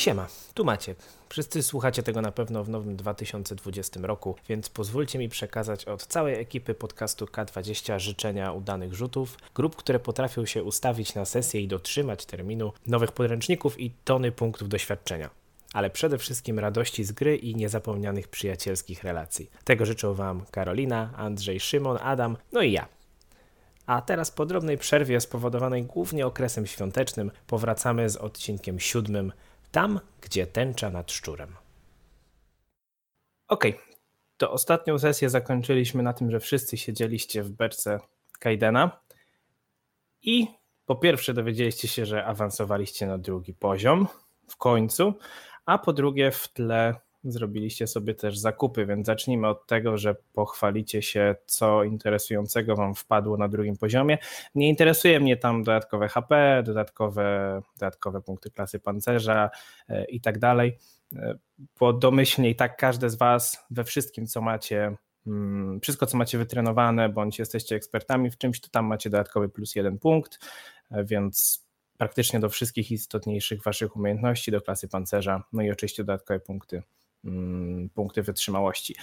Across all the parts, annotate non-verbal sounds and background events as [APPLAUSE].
Siema, tu Maciek. Wszyscy słuchacie tego na pewno w nowym 2020 roku, więc pozwólcie mi przekazać od całej ekipy podcastu K20 życzenia udanych rzutów, grup, które potrafią się ustawić na sesję i dotrzymać terminu, nowych podręczników i tony punktów doświadczenia. Ale przede wszystkim radości z gry i niezapomnianych przyjacielskich relacji. Tego życzą Wam Karolina, Andrzej, Szymon, Adam, no i ja. A teraz po drobnej przerwie spowodowanej głównie okresem świątecznym powracamy z odcinkiem siódmym tam, gdzie tęcza nad szczurem. Okej, okay. to ostatnią sesję zakończyliśmy na tym, że wszyscy siedzieliście w beczce Kaidena i po pierwsze dowiedzieliście się, że awansowaliście na drugi poziom w końcu, a po drugie w tle zrobiliście sobie też zakupy, więc zacznijmy od tego, że pochwalicie się, co interesującego Wam wpadło na drugim poziomie. Nie interesuje mnie tam dodatkowe HP, dodatkowe, dodatkowe punkty klasy pancerza e, i tak dalej, e, bo domyślnie i tak każdy z Was we wszystkim, co macie, mm, wszystko, co macie wytrenowane, bądź jesteście ekspertami w czymś, to tam macie dodatkowy plus jeden punkt, e, więc praktycznie do wszystkich istotniejszych Waszych umiejętności, do klasy pancerza, no i oczywiście dodatkowe punkty punkty wytrzymałości.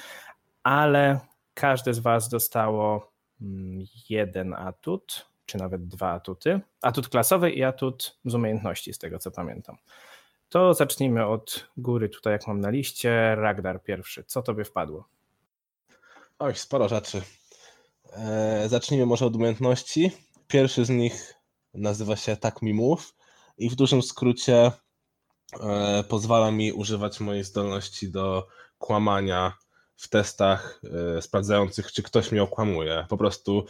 Ale każde z Was dostało mm, jeden atut, czy nawet dwa atuty. Atut klasowy i atut z umiejętności, z tego co pamiętam. To zacznijmy od góry, tutaj jak mam na liście. Ragdar pierwszy. Co tobie wpadło? Oj, sporo rzeczy. Eee, zacznijmy może od umiejętności. Pierwszy z nich nazywa się Tak Mi Move i w dużym skrócie pozwala mi używać mojej zdolności do kłamania w testach e, sprawdzających, czy ktoś mnie okłamuje. Po prostu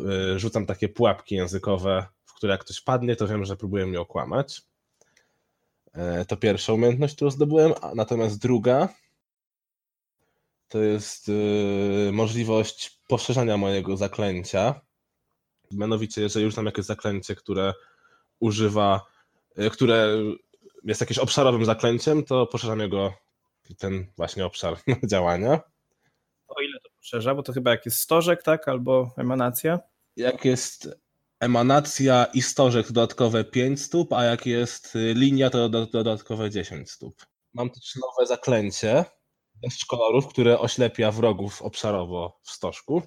e, rzucam takie pułapki językowe, w które jak ktoś padnie, to wiem, że próbuje mnie okłamać. To pierwsza umiejętność, którą zdobyłem, natomiast druga to jest możliwość poszerzania mojego zaklęcia. Mianowicie, jeżeli już tam jakieś zaklęcie, które używa, które jest jakimś obszarowym zaklęciem, to poszerzam jego ten właśnie obszar [LAUGHS] działania. O ile to poszerza? Bo to chyba jak jest stożek, tak? Albo emanacja? Jak jest emanacja i stożek to dodatkowe 5 stóp, a jak jest linia to dodatkowe 10 stóp. Mam tu nowe zaklęcie deszcz kolorów, które oślepia wrogów obszarowo w stożku.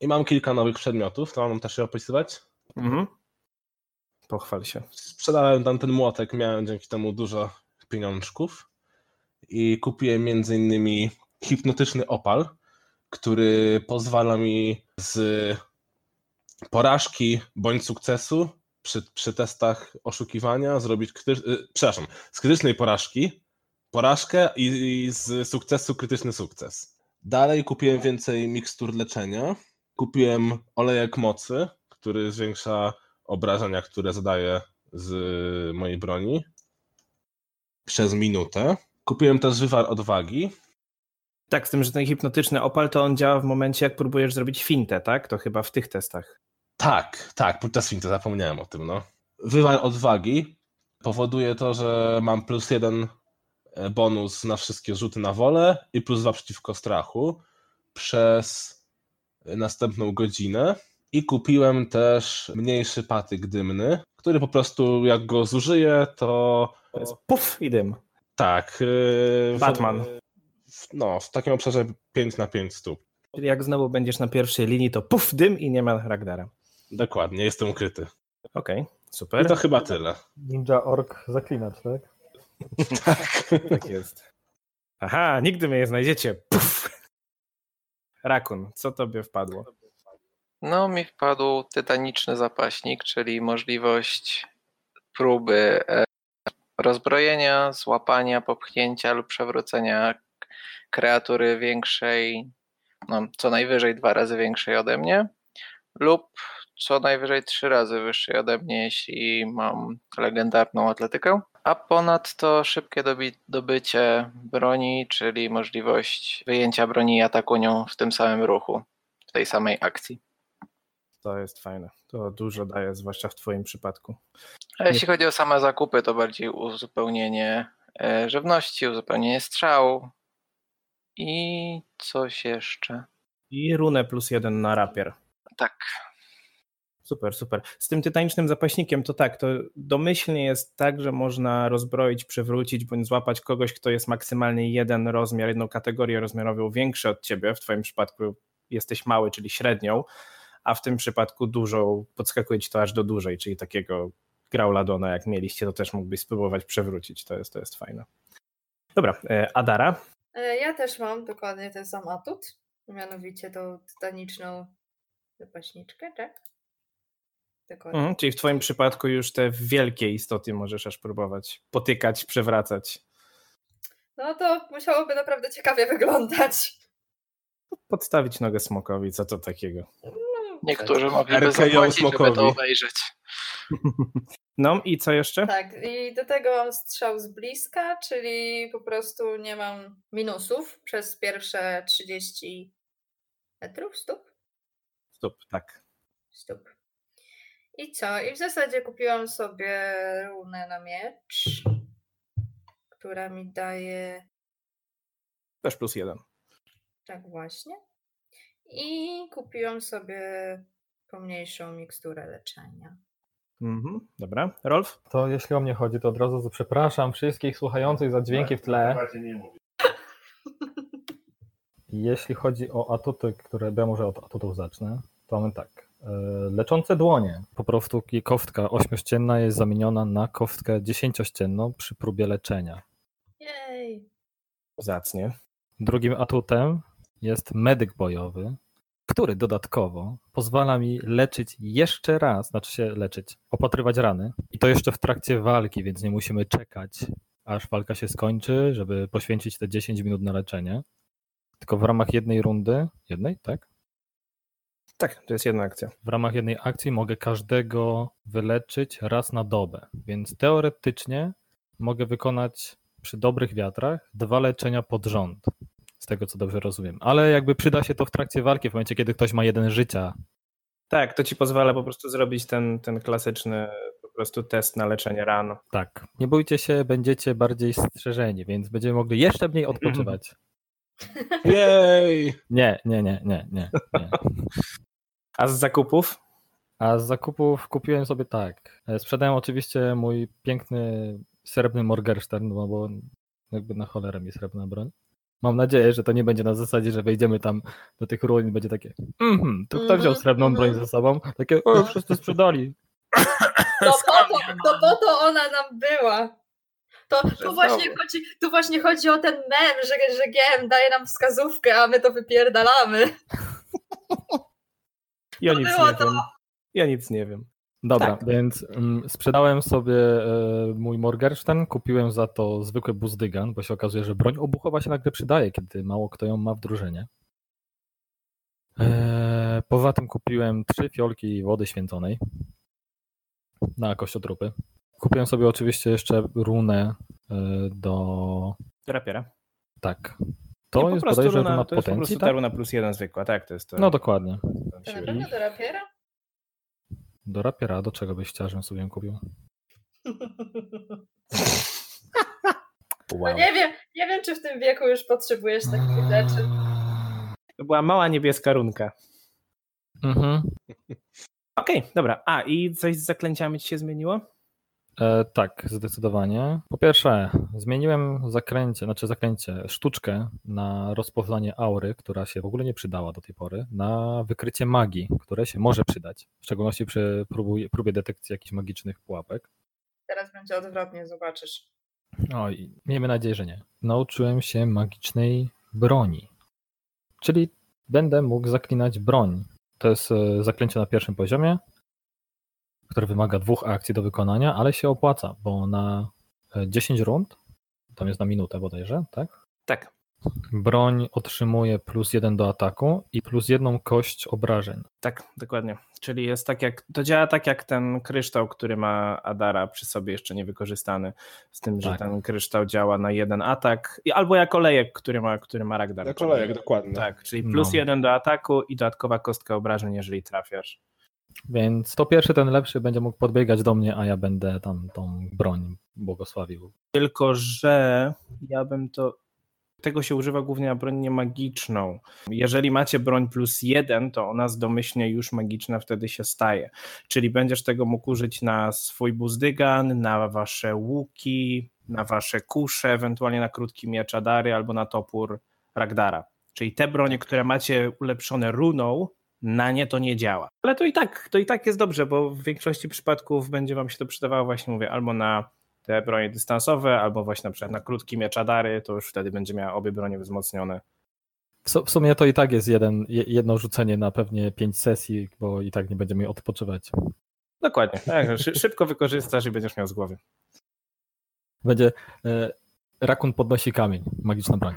I mam kilka nowych przedmiotów, to mam też je opisywać. Mhm. Pochwal się. Sprzedałem tam ten młotek, miałem dzięki temu dużo pieniążków i kupiłem między innymi hipnotyczny opal, który pozwala mi z porażki bądź sukcesu przy, przy testach oszukiwania zrobić, yy, przepraszam, z krytycznej porażki porażkę i, i z sukcesu krytyczny sukces. Dalej kupiłem więcej mikstur leczenia. Kupiłem olejek mocy, który zwiększa obrażenia, które zadaję z mojej broni przez minutę. Kupiłem też wywar odwagi. Tak, z tym, że ten hipnotyczny opal to on działa w momencie, jak próbujesz zrobić fintę, tak? To chyba w tych testach. Tak, tak, podczas finty zapomniałem o tym, no. Wywar odwagi powoduje to, że mam plus jeden e, bonus na wszystkie rzuty na wolę i plus dwa przeciwko strachu przez następną godzinę. I kupiłem też mniejszy patyk dymny, który po prostu jak go zużyję, to. To jest puf i dym. Tak. Yy, Batman. W, no, w takim obszarze 5 na 5 stóp. Czyli jak znowu będziesz na pierwszej linii, to puf, dym i nie ma Ragdara. Dokładnie, jestem ukryty. Okej, okay, super. I to chyba tyle. Ninja Ork zaklinacz, tak? [LAUGHS] tak, [LAUGHS] tak jest. Aha, nigdy mnie nie znajdziecie. Puf. Rakun, co tobie wpadło? No, mi wpadł tytaniczny zapaśnik, czyli możliwość próby e, rozbrojenia, złapania, popchnięcia lub przewrócenia kreatury większej, no, co najwyżej dwa razy większej ode mnie, lub co najwyżej trzy razy wyższej ode mnie, jeśli mam legendarną atletykę. A ponadto szybkie dobycie broni, czyli możliwość wyjęcia broni i ataku nią w tym samym ruchu, w tej samej akcji. To jest fajne. To dużo daje, zwłaszcza w Twoim przypadku. A jeśli chodzi o same zakupy, to bardziej uzupełnienie e, żywności, uzupełnienie strzału i coś jeszcze. I runę plus jeden na rapier. Tak. Super, super. Z tym tytanicznym zapaśnikiem to tak, to domyślnie jest tak, że można rozbroić, przewrócić bądź złapać kogoś, kto jest maksymalnie jeden rozmiar, jedną kategorię rozmiarową większy od ciebie. W twoim przypadku jesteś mały, czyli średnią, a w tym przypadku dużą, podskakuje ci to aż do dużej, czyli takiego Grauladona, jak mieliście, to też mógłbyś spróbować przewrócić. To jest, to jest fajne. Dobra, e, Adara. E, Ja też mam dokładnie ten sam atut, mianowicie tą tytaniczną zapaśniczkę, tak? Mhm, czyli w twoim przypadku już te wielkie istoty możesz aż próbować potykać, przewracać. No to musiałoby naprawdę ciekawie wyglądać. Podstawić nogę smokowi, co to takiego. Niektórzy mogliby RKO zapłacić, żeby to obejrzeć. [LAUGHS] No i co jeszcze? Tak, i do tego mam strzał z bliska, czyli po prostu nie mam minusów przez pierwsze 30 metrów, stóp? Stop, tak. Stóp. I co? I w zasadzie kupiłam sobie runę na miecz, która mi daje Też plus jeden. tak właśnie. I kupiłam sobie pomniejszą miksturę leczenia. Mhm, dobra. Rolf? To jeśli o mnie chodzi, to od razu przepraszam wszystkich słuchających za dźwięki w tle. [LAUGHS] Jeśli chodzi o atuty, które ja może od atutów zacznę, to mamy tak. e, Leczące dłonie. Po prostu kostka ośmiościenna jest zamieniona na kostkę dziesięciościenną przy próbie leczenia. Jej! Zacnie. Drugim atutem jest medyk bojowy, który dodatkowo pozwala mi leczyć jeszcze raz, znaczy się leczyć, opatrywać rany. I to jeszcze w trakcie walki, więc nie musimy czekać, aż walka się skończy, żeby poświęcić te 10 minut na leczenie. Tylko w ramach jednej rundy, jednej, tak? Tak, to jest jedna akcja. W ramach jednej akcji mogę każdego wyleczyć raz na dobę, więc teoretycznie mogę wykonać przy dobrych wiatrach dwa leczenia pod rząd. Z tego co dobrze rozumiem. Ale jakby przyda się to w trakcie walki, w momencie kiedy ktoś ma jeden życia. Tak, to ci pozwala po prostu zrobić ten, ten klasyczny po prostu test na leczenie ran. Tak. Nie bójcie się, będziecie bardziej strzeżeni, więc będziemy mogli jeszcze mniej odpoczywać. [LAUGHS] Jej! Nie, nie, nie, nie, nie. nie. A z zakupów? A z zakupów kupiłem sobie tak. E, Sprzedałem oczywiście mój piękny srebrny Morgenstern, no bo jakby na cholerę mi srebrna broń. Mam nadzieję, że to nie będzie na zasadzie, że wejdziemy tam do tych ruin i będzie takie mhm, to kto wziął Mhm, srebrną broń mhm. ze sobą? Takie, o, wszyscy sprzedali. To po to, to po to ona nam była. To tu właśnie, chodzi, tu właśnie chodzi o ten mem, że, że GM daje nam wskazówkę, a my to wypierdalamy. Ja To nic było nie to. wiem. Ja nic nie wiem. Dobra, Tak. więc mm, sprzedałem sobie e, mój Morgenstern, kupiłem za to zwykły buzdygan, bo się okazuje, że broń obuchowa się nagle przydaje, kiedy mało kto ją ma w drużynie. E, poza tym kupiłem trzy fiolki wody święconej na kościotrupy. Kupiłem sobie oczywiście jeszcze runę e, do... Rapiera. Tak. Nie, To po jest prostu bodajże runa, runa to jest po potencji, prostu ta tak? runa plus jeden zwykła, tak, to jest to. No dokładnie. To na siły. pewno do rapiera? Do rapiera, do czego byś chciał, żebym sobie ją kupił? [LAUGHS] No Wow. nie wiem, nie wiem, czy w tym wieku już potrzebujesz takich rzeczy. To była mała niebieska runka. Mhm. [LAUGHS] Okej, dobra. A, i coś z zaklęciami ci się zmieniło? E, tak, zdecydowanie. Po pierwsze, zmieniłem zakręcie, znaczy zakręcie, sztuczkę na rozpoznanie aury, która się w ogóle nie przydała do tej pory, na wykrycie magii, które się może przydać, w szczególności przy próbuje, próbie detekcji jakichś magicznych pułapek. Teraz będzie odwrotnie, zobaczysz. Oj, miejmy nadzieję, że nie. Nauczyłem się magicznej broni, czyli będę mógł zaklinać broń. To jest e, zaklęcie na pierwszym poziomie, które wymaga dwóch akcji do wykonania, ale się opłaca, bo na e, 10 rund, tam jest na minutę bodajże, tak? Tak. Broń otrzymuje plus jeden do ataku i plus jedną kość obrażeń. Tak, dokładnie. Czyli jest tak jak, to działa tak jak ten kryształ, który ma Adara przy sobie jeszcze niewykorzystany, z tym, że Tak. ten kryształ działa na jeden atak, i- albo jako lejek, który ma, który ma Ragdar. Jak czyli- olejek, dokładnie. Tak, czyli plus No. jeden do ataku i dodatkowa kostka obrażeń, jeżeli trafiasz. Więc to pierwszy, ten lepszy będzie mógł podbiegać do mnie, a ja będę tam tą broń błogosławił. Tylko, że ja bym to Tego się używa głównie na broń niemagiczną. Jeżeli macie broń plus jeden, to ona zdomyślnie już magiczna wtedy się staje. Czyli będziesz tego mógł użyć na swój buzdygan, na wasze łuki, na wasze kusze, ewentualnie na krótki miecz Adary albo na topór Ragdara. Czyli te bronie, które macie ulepszone runą, na nie to nie działa. Ale to i tak, to i tak jest dobrze, bo w większości przypadków będzie wam się to przydawało właśnie, mówię, albo na te bronie dystansowe, albo właśnie na przykład na krótki miecz Adary, to już wtedy będzie miała obie bronie wzmocnione. W su- w sumie to i tak jest jeden, je- jedno rzucenie na pewnie pięć sesji, bo i tak nie będziemy odpoczywać. Dokładnie, tak, szy- szybko wykorzystasz i będziesz miał z głowy. Będzie e, rakun podnosi kamień, magiczna broń.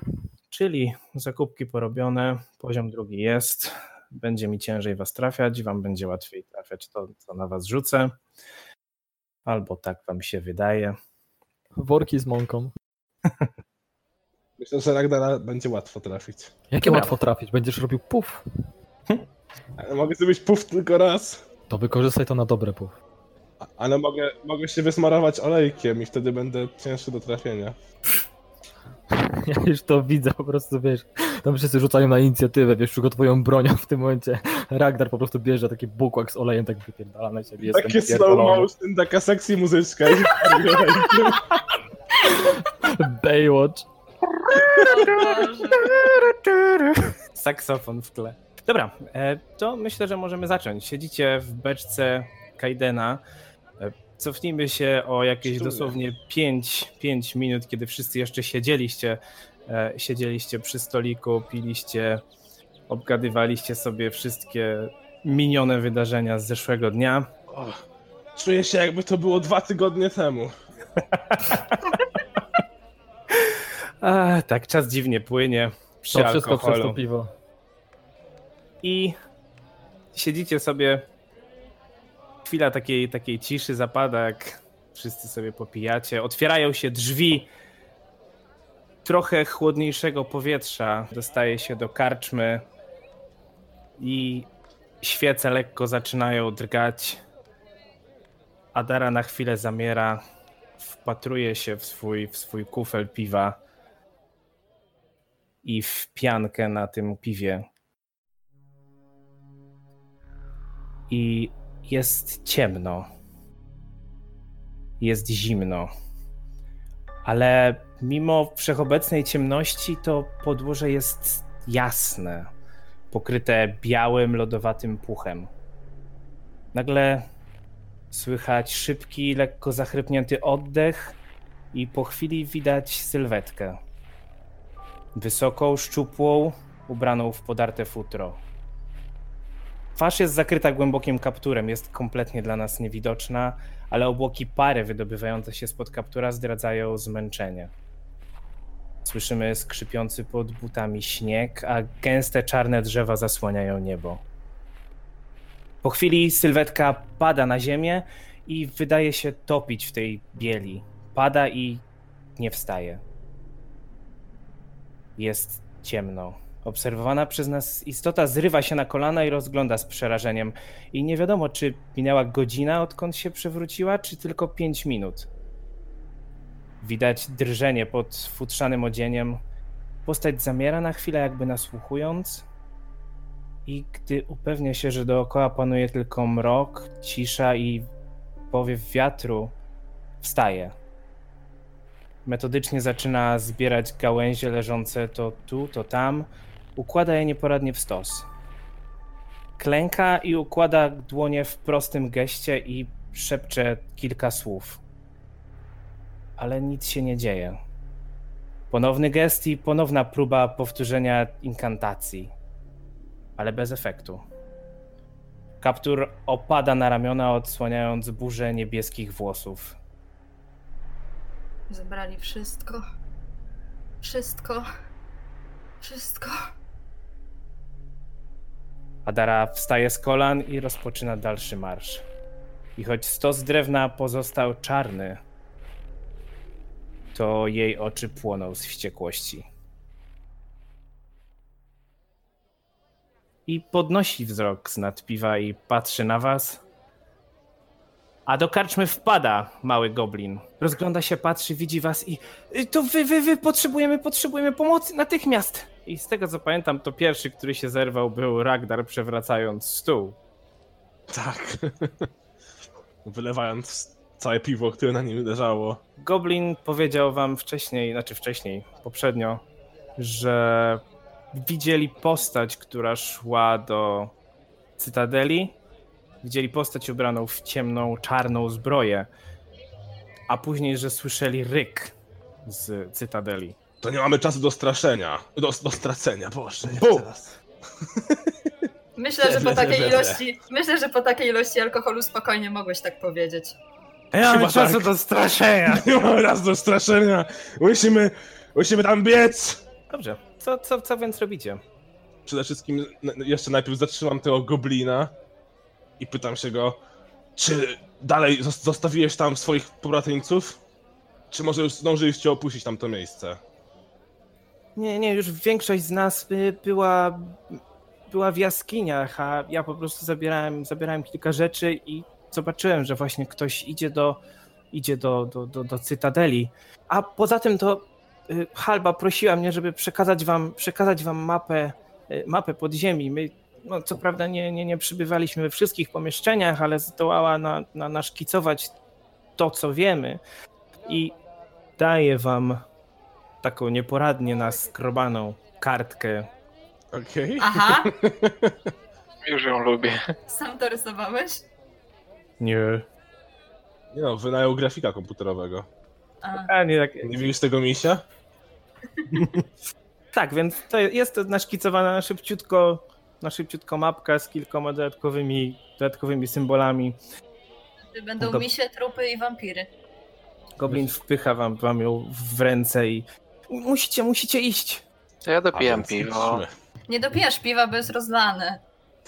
Czyli zakupki porobione, poziom drugi jest, będzie mi ciężej was trafiać, wam będzie łatwiej trafiać to, co na was rzucę. Albo tak wam się wydaje. Worki z mąką. [LAUGHS] Myślę, że Ragdara będzie łatwo trafić. Jakie łatwo trafić? Będziesz robił puf. [LAUGHS] Ale mogę zrobić puf tylko raz. To wykorzystaj to na dobre puf. A- Ale mogę, mogę się wysmarować olejkiem i wtedy będę cięższy do trafienia. [LAUGHS] Ja już to widzę, po prostu wiesz, tam wszyscy rzucają na inicjatywę, wiesz, przygotowują bronią w tym momencie. Ragnar po prostu bierze taki bukłak z olejem, tak wypierdala na siebie. Takie slow motion, taka sexy muzyczka. [LAUGHS] Baywatch. Saksofon w tle. Dobra, e, to myślę, że możemy zacząć. Siedzicie w beczce Kaidena. E, Cofnijmy się o jakieś dosłownie 5, 5 minut, kiedy wszyscy jeszcze siedzieliście. E, Siedzieliście przy stoliku, piliście, obgadywaliście sobie wszystkie minione wydarzenia z zeszłego dnia. O, czuję się jakby to było dwa tygodnie temu. [LAUGHS] A, tak, czas dziwnie płynie przy To wszystko przez to piwo. i siedzicie sobie. Chwila takiej, takiej ciszy zapada, jak wszyscy sobie popijacie. Otwierają się drzwi. Trochę chłodniejszego powietrza dostaje się do karczmy i świece lekko zaczynają drgać. Adara na chwilę zamiera, wpatruje się w swój, w swój kufel piwa i w piankę na tym piwie i jest ciemno. Jest zimno. Ale mimo wszechobecnej ciemności, to podłoże jest jasne, pokryte białym, lodowatym puchem. Nagle słychać szybki, lekko zachrypnięty oddech, i po chwili widać sylwetkę. Wysoką, szczupłą, ubraną w podarte futro. Twarz jest zakryta głębokim kapturem, jest kompletnie dla nas niewidoczna, ale obłoki pary wydobywające się spod kaptura zdradzają zmęczenie. Słyszymy skrzypiący pod butami śnieg, a gęste czarne drzewa zasłaniają niebo. Po chwili sylwetka pada na ziemię i wydaje się topić w tej bieli. Pada i nie wstaje. Jest ciemno. Obserwowana przez nas istota zrywa się na kolana i rozgląda z przerażeniem. I nie wiadomo, czy minęła godzina, odkąd się przewróciła, czy tylko pięć minut. Widać drżenie pod futrzanym odzieniem. Postać zamiera na chwilę, jakby nasłuchując. I gdy upewnia się, że dookoła panuje tylko mrok, cisza i powiew wiatru, wstaje. Metodycznie zaczyna zbierać gałęzie leżące to tu, to tam, układa je nieporadnie w stos. Klęka i układa dłonie w prostym geście i szepcze kilka słów. Ale nic się nie dzieje. Ponowny gest i ponowna próba powtórzenia inkantacji, ale bez efektu. Kaptur opada na ramiona, odsłaniając burzę niebieskich włosów. Zabrali wszystko. Wszystko. Wszystko. Adara wstaje z kolan i rozpoczyna dalszy marsz. I choć stos drewna pozostał czarny, to jej oczy płoną z wściekłości. I podnosi wzrok z nad piwa i patrzy na was. A do karczmy wpada mały goblin. Rozgląda się, patrzy, widzi was i "Y, to wy, wy, wy, potrzebujemy, potrzebujemy pomocy natychmiast. I z tego co pamiętam, to pierwszy, który się zerwał był Ragdar przewracając stół. Tak. [LAUGHS] Wylewając całe piwo, które na nim leżało. Goblin powiedział wam wcześniej, znaczy wcześniej, poprzednio, że widzieli postać, która szła do Cytadeli. Widzieli postać ubraną w ciemną, czarną zbroję. A później, że słyszeli ryk z Cytadeli. To nie mamy czasu do straszenia. Do, do stracenia, boże. nie Bum! teraz. Myślę, że po takiej ilości, myślę, że po takiej ilości alkoholu spokojnie mogłeś tak powiedzieć. Ja mam czasu tak. do straszenia. Nie mamy raz do straszenia. Musimy, musimy tam biec. Dobrze, co, co, co więc robicie? Przede wszystkim jeszcze najpierw zatrzymam tego goblina i pytam się go, czy dalej zos- zostawiłeś tam swoich pobratyńców? Czy może już zdążyliście opuścić tamto miejsce? Nie, nie, już większość z nas y, była, była w jaskiniach, a ja po prostu zabierałem, zabierałem kilka rzeczy i zobaczyłem, że właśnie ktoś idzie do, idzie do, do, do, do Cytadeli. A poza tym to y, Halba prosiła mnie, żeby przekazać wam, przekazać wam mapę, y, mapę podziemi. My, no, co prawda nie, nie, nie przybywaliśmy we wszystkich pomieszczeniach, ale zdołała na, na, naszkicować to, co wiemy. I daję wam taką nieporadnie naskrobaną kartkę. Okej. Aha, [LAUGHS] Już ją lubię. sam to rysowałeś? Nie. Nie no, wynajął grafika komputerowego. A. A nie tak. Nie widzisz tego misia? [LAUGHS] Tak, więc to jest to naszkicowana na szybciutko, na szybciutko mapka z kilkoma dodatkowymi, dodatkowymi symbolami. Będą Dob- misie, trupy i wampiry. Goblin wpycha wam, wam ją w ręce i musicie, musicie iść. To ja dopijam piwo. Nie dopijasz piwa, bo jest rozlane.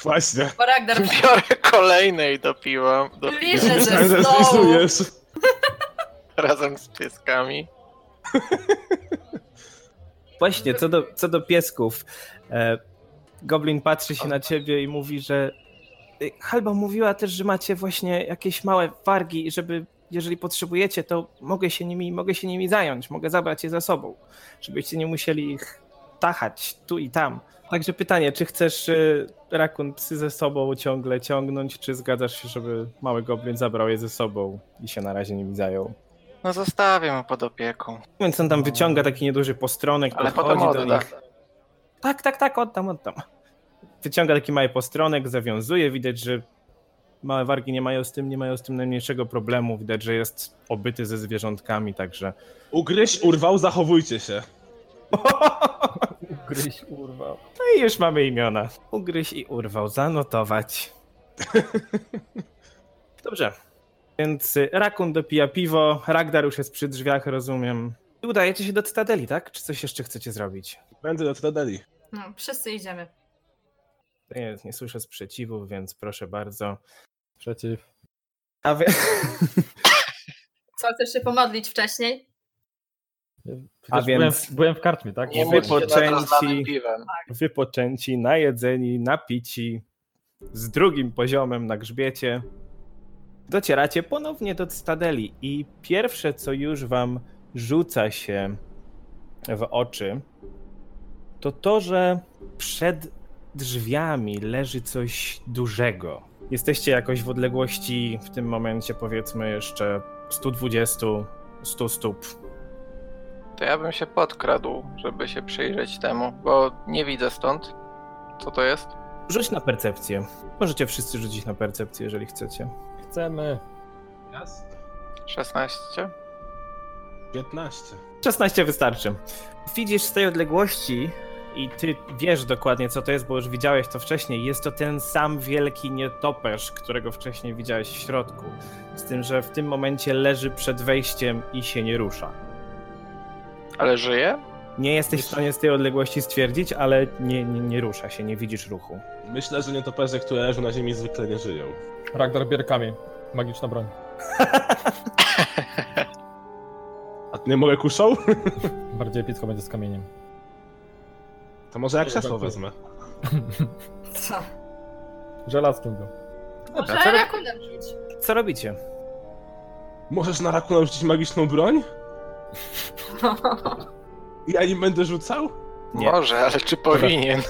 Właśnie. Bo Ragnar [LAUGHS] Biorę kolejne i dopiłam. dopiłam Liże ze stołu. razem z pieskami. Właśnie, co do, co do piesków. E, Goblin patrzy się na ciebie i mówi, że y, Halba mówiła też, że macie właśnie jakieś małe wargi i żeby, jeżeli potrzebujecie, to mogę się nimi, mogę się nimi zająć, mogę zabrać je ze sobą, żebyście nie musieli ich tachać tu i tam. Także pytanie, czy chcesz y, rakun psy ze sobą ciągle ciągnąć, czy zgadzasz się, żeby mały goblin zabrał je ze sobą i się na razie nimi zajął? No zostawiam ją pod opieką. Więc on tam wyciąga taki nieduży postronek, Ale podchodzi potem do odda. nich. Tak, tak, tak, oddam, oddam. Wyciąga taki mały postronek, zawiązuje, widać, że małe wargi nie mają z tym, nie mają z tym najmniejszego problemu, widać, że jest obyty ze zwierzątkami, także... Ugryź, urwał, zachowujcie się. Gryź, urwał. No i już mamy imiona. Ugryź i urwał, zanotować. [LAUGHS] Dobrze. Więc Rakun dopija piwo, Ragdar już jest przy drzwiach, rozumiem. I udajecie się do Cytadeli, tak? Czy coś jeszcze chcecie zrobić? Będę do Cytadeli. No, wszyscy idziemy. Nie, nie słyszę sprzeciwu, więc proszę bardzo. Przeciw. A wy... Co, chcesz się pomodlić wcześniej? A więc- byłem, w- byłem w karczmie, tak? Nie Wy módl się nad poczęci. rozlanym piwem. wypoczęci, najedzeni, napici, z drugim poziomem na grzbiecie, docieracie ponownie do Cytadeli i pierwsze, co już wam rzuca się w oczy, to to, że przed drzwiami leży coś dużego. Jesteście jakoś w odległości w tym momencie powiedzmy jeszcze 120, 100 stóp To ja bym się podkradł, żeby się przyjrzeć temu, bo nie widzę stąd. Co to jest? Rzuć na percepcję. Możecie wszyscy rzucić na percepcję, jeżeli chcecie. Chcemy. Jasne. 16? 15. 16 wystarczy. Widzisz z tej odległości i ty wiesz dokładnie, co to jest, bo już widziałeś to wcześniej. Jest to ten sam wielki nietoperz, którego wcześniej widziałeś w środku. Z tym, że w tym momencie leży przed wejściem i się nie rusza. Ale żyje? Nie jesteś w stanie z tej odległości stwierdzić, ale nie, nie, nie rusza się, nie widzisz ruchu. Myślę, że nietoperze, które leżą na ziemi zwykle nie żyją. Ragnar bierze kamień. Magiczna broń. A nie mogę kuszą? [LAUGHS] Bardziej epicko będzie z kamieniem. To może jak krzesło wezmę. [LAUGHS] Co? Żelazkiem go. Może co, Rakunem rzuć. co robicie? Możesz na rakuna rzucić magiczną broń? Ja nim będę rzucał? Nie. Może, ale czy powinien?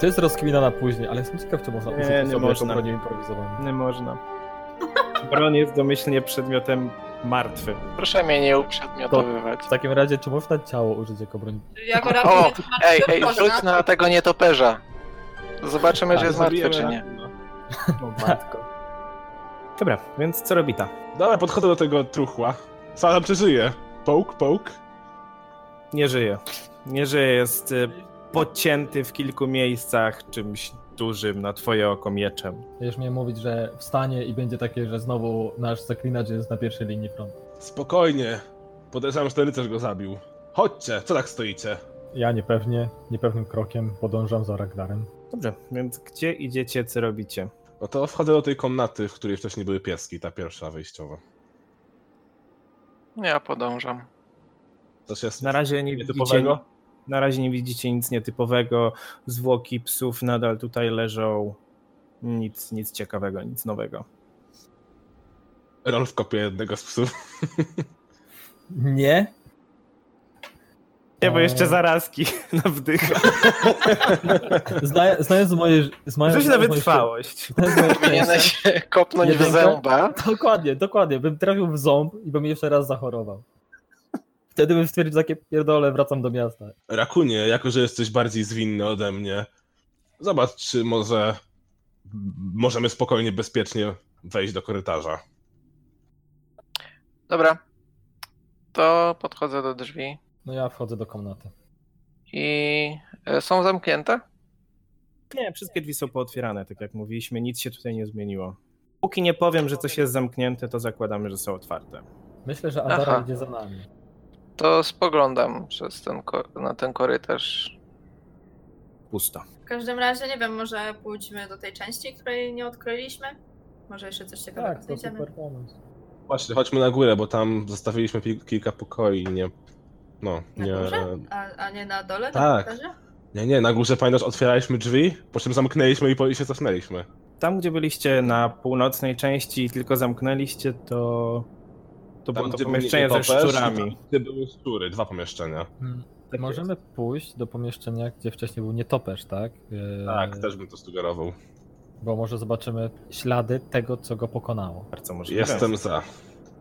To jest rozkmina na później, ale jestem ciekaw, czy można Nie, użyć nie można. broni improwizowanej. Nie można. Broń jest domyślnie przedmiotem martwym. Proszę mnie nie uprzedmiotowywać. W takim razie, czy można ciało użyć jako broń? Jako O, ej, ej, rzuć na tego nietoperza. Zobaczymy, czy Tak, jest martwy, czy nie. O matko. Dobra, więc co robi ta? Dobra, podchodzę do tego truchła. Sala przeżyje. Połk, połk. Nie żyje. Nie żyje, jest y, podcięty w kilku miejscach czymś dużym na twoje oko mieczem. Już miałem mówić, że wstanie i będzie takie, że znowu nasz zaklinacz jest na pierwszej linii frontu. Spokojnie. Podejrzewam, że ten rycerz go zabił. Chodźcie, co tak stoicie? Ja niepewnie, niepewnym krokiem podążam za Ragdarem. Dobrze, więc gdzie idziecie, co robicie? No to wchodzę do tej komnaty, w której wcześniej były pieski, ta pierwsza wyjściowa. Ja podążam. Coś jest Na razie nie widzicie, na razie nie widzicie nic nietypowego. Zwłoki psów nadal tutaj leżą. Nic, nic ciekawego, nic nowego. Rolf kopie jednego z psów. Nie? Nie, bo jeszcze zarazki [LAUGHS] na wdych. Zna, znając moje... Znając, Rzuć na wytrwałość. [LAUGHS] Powinieneś kopnąć w zęba. Dokładnie, dokładnie. Bym trafił w ząb i bym jeszcze raz zachorował. Wtedy bym stwierdził takie pierdole, wracam do miasta. Rakunie, jako że jesteś bardziej zwinny ode mnie, zobacz, czy może możemy spokojnie, bezpiecznie wejść do korytarza. Dobra. To podchodzę do drzwi No ja wchodzę do komnaty. i e, są zamknięte? Nie, wszystkie drzwi są pootwierane, tak jak mówiliśmy, nic się tutaj nie zmieniło. Póki nie powiem, że coś jest zamknięte, to zakładamy, że są otwarte. Myślę, że Adara Aha. idzie za nami. To spoglądam przez ten na ten korytarz. Pusto. W każdym razie, nie wiem, może pójdźmy do tej części, której nie odkryliśmy? Może jeszcze coś ciekawego Tak, to znajdziemy? super pomysł. Właśnie, chodźmy na górę, bo tam zostawiliśmy kilka pokoi, nie... No, Na nie... górze? A, a nie na dole? Tak. Na korytarzu? Nie, nie, na górze pamiętasz, otwieraliśmy drzwi, po czym zamknęliśmy i, po, i się cofnęliśmy. Tam, gdzie byliście na północnej części i tylko zamknęliście, to. To było to pomieszczenie ze szczurami. tam, Gdzie były szczury, dwa pomieszczenia. Hmm. Tak Możemy pójść do pomieszczenia, gdzie wcześniej był nietoperz, tak? Eee, Tak, też bym to sugerował. Bo może zobaczymy ślady tego, co go pokonało. Bardzo możliwe. Jestem za.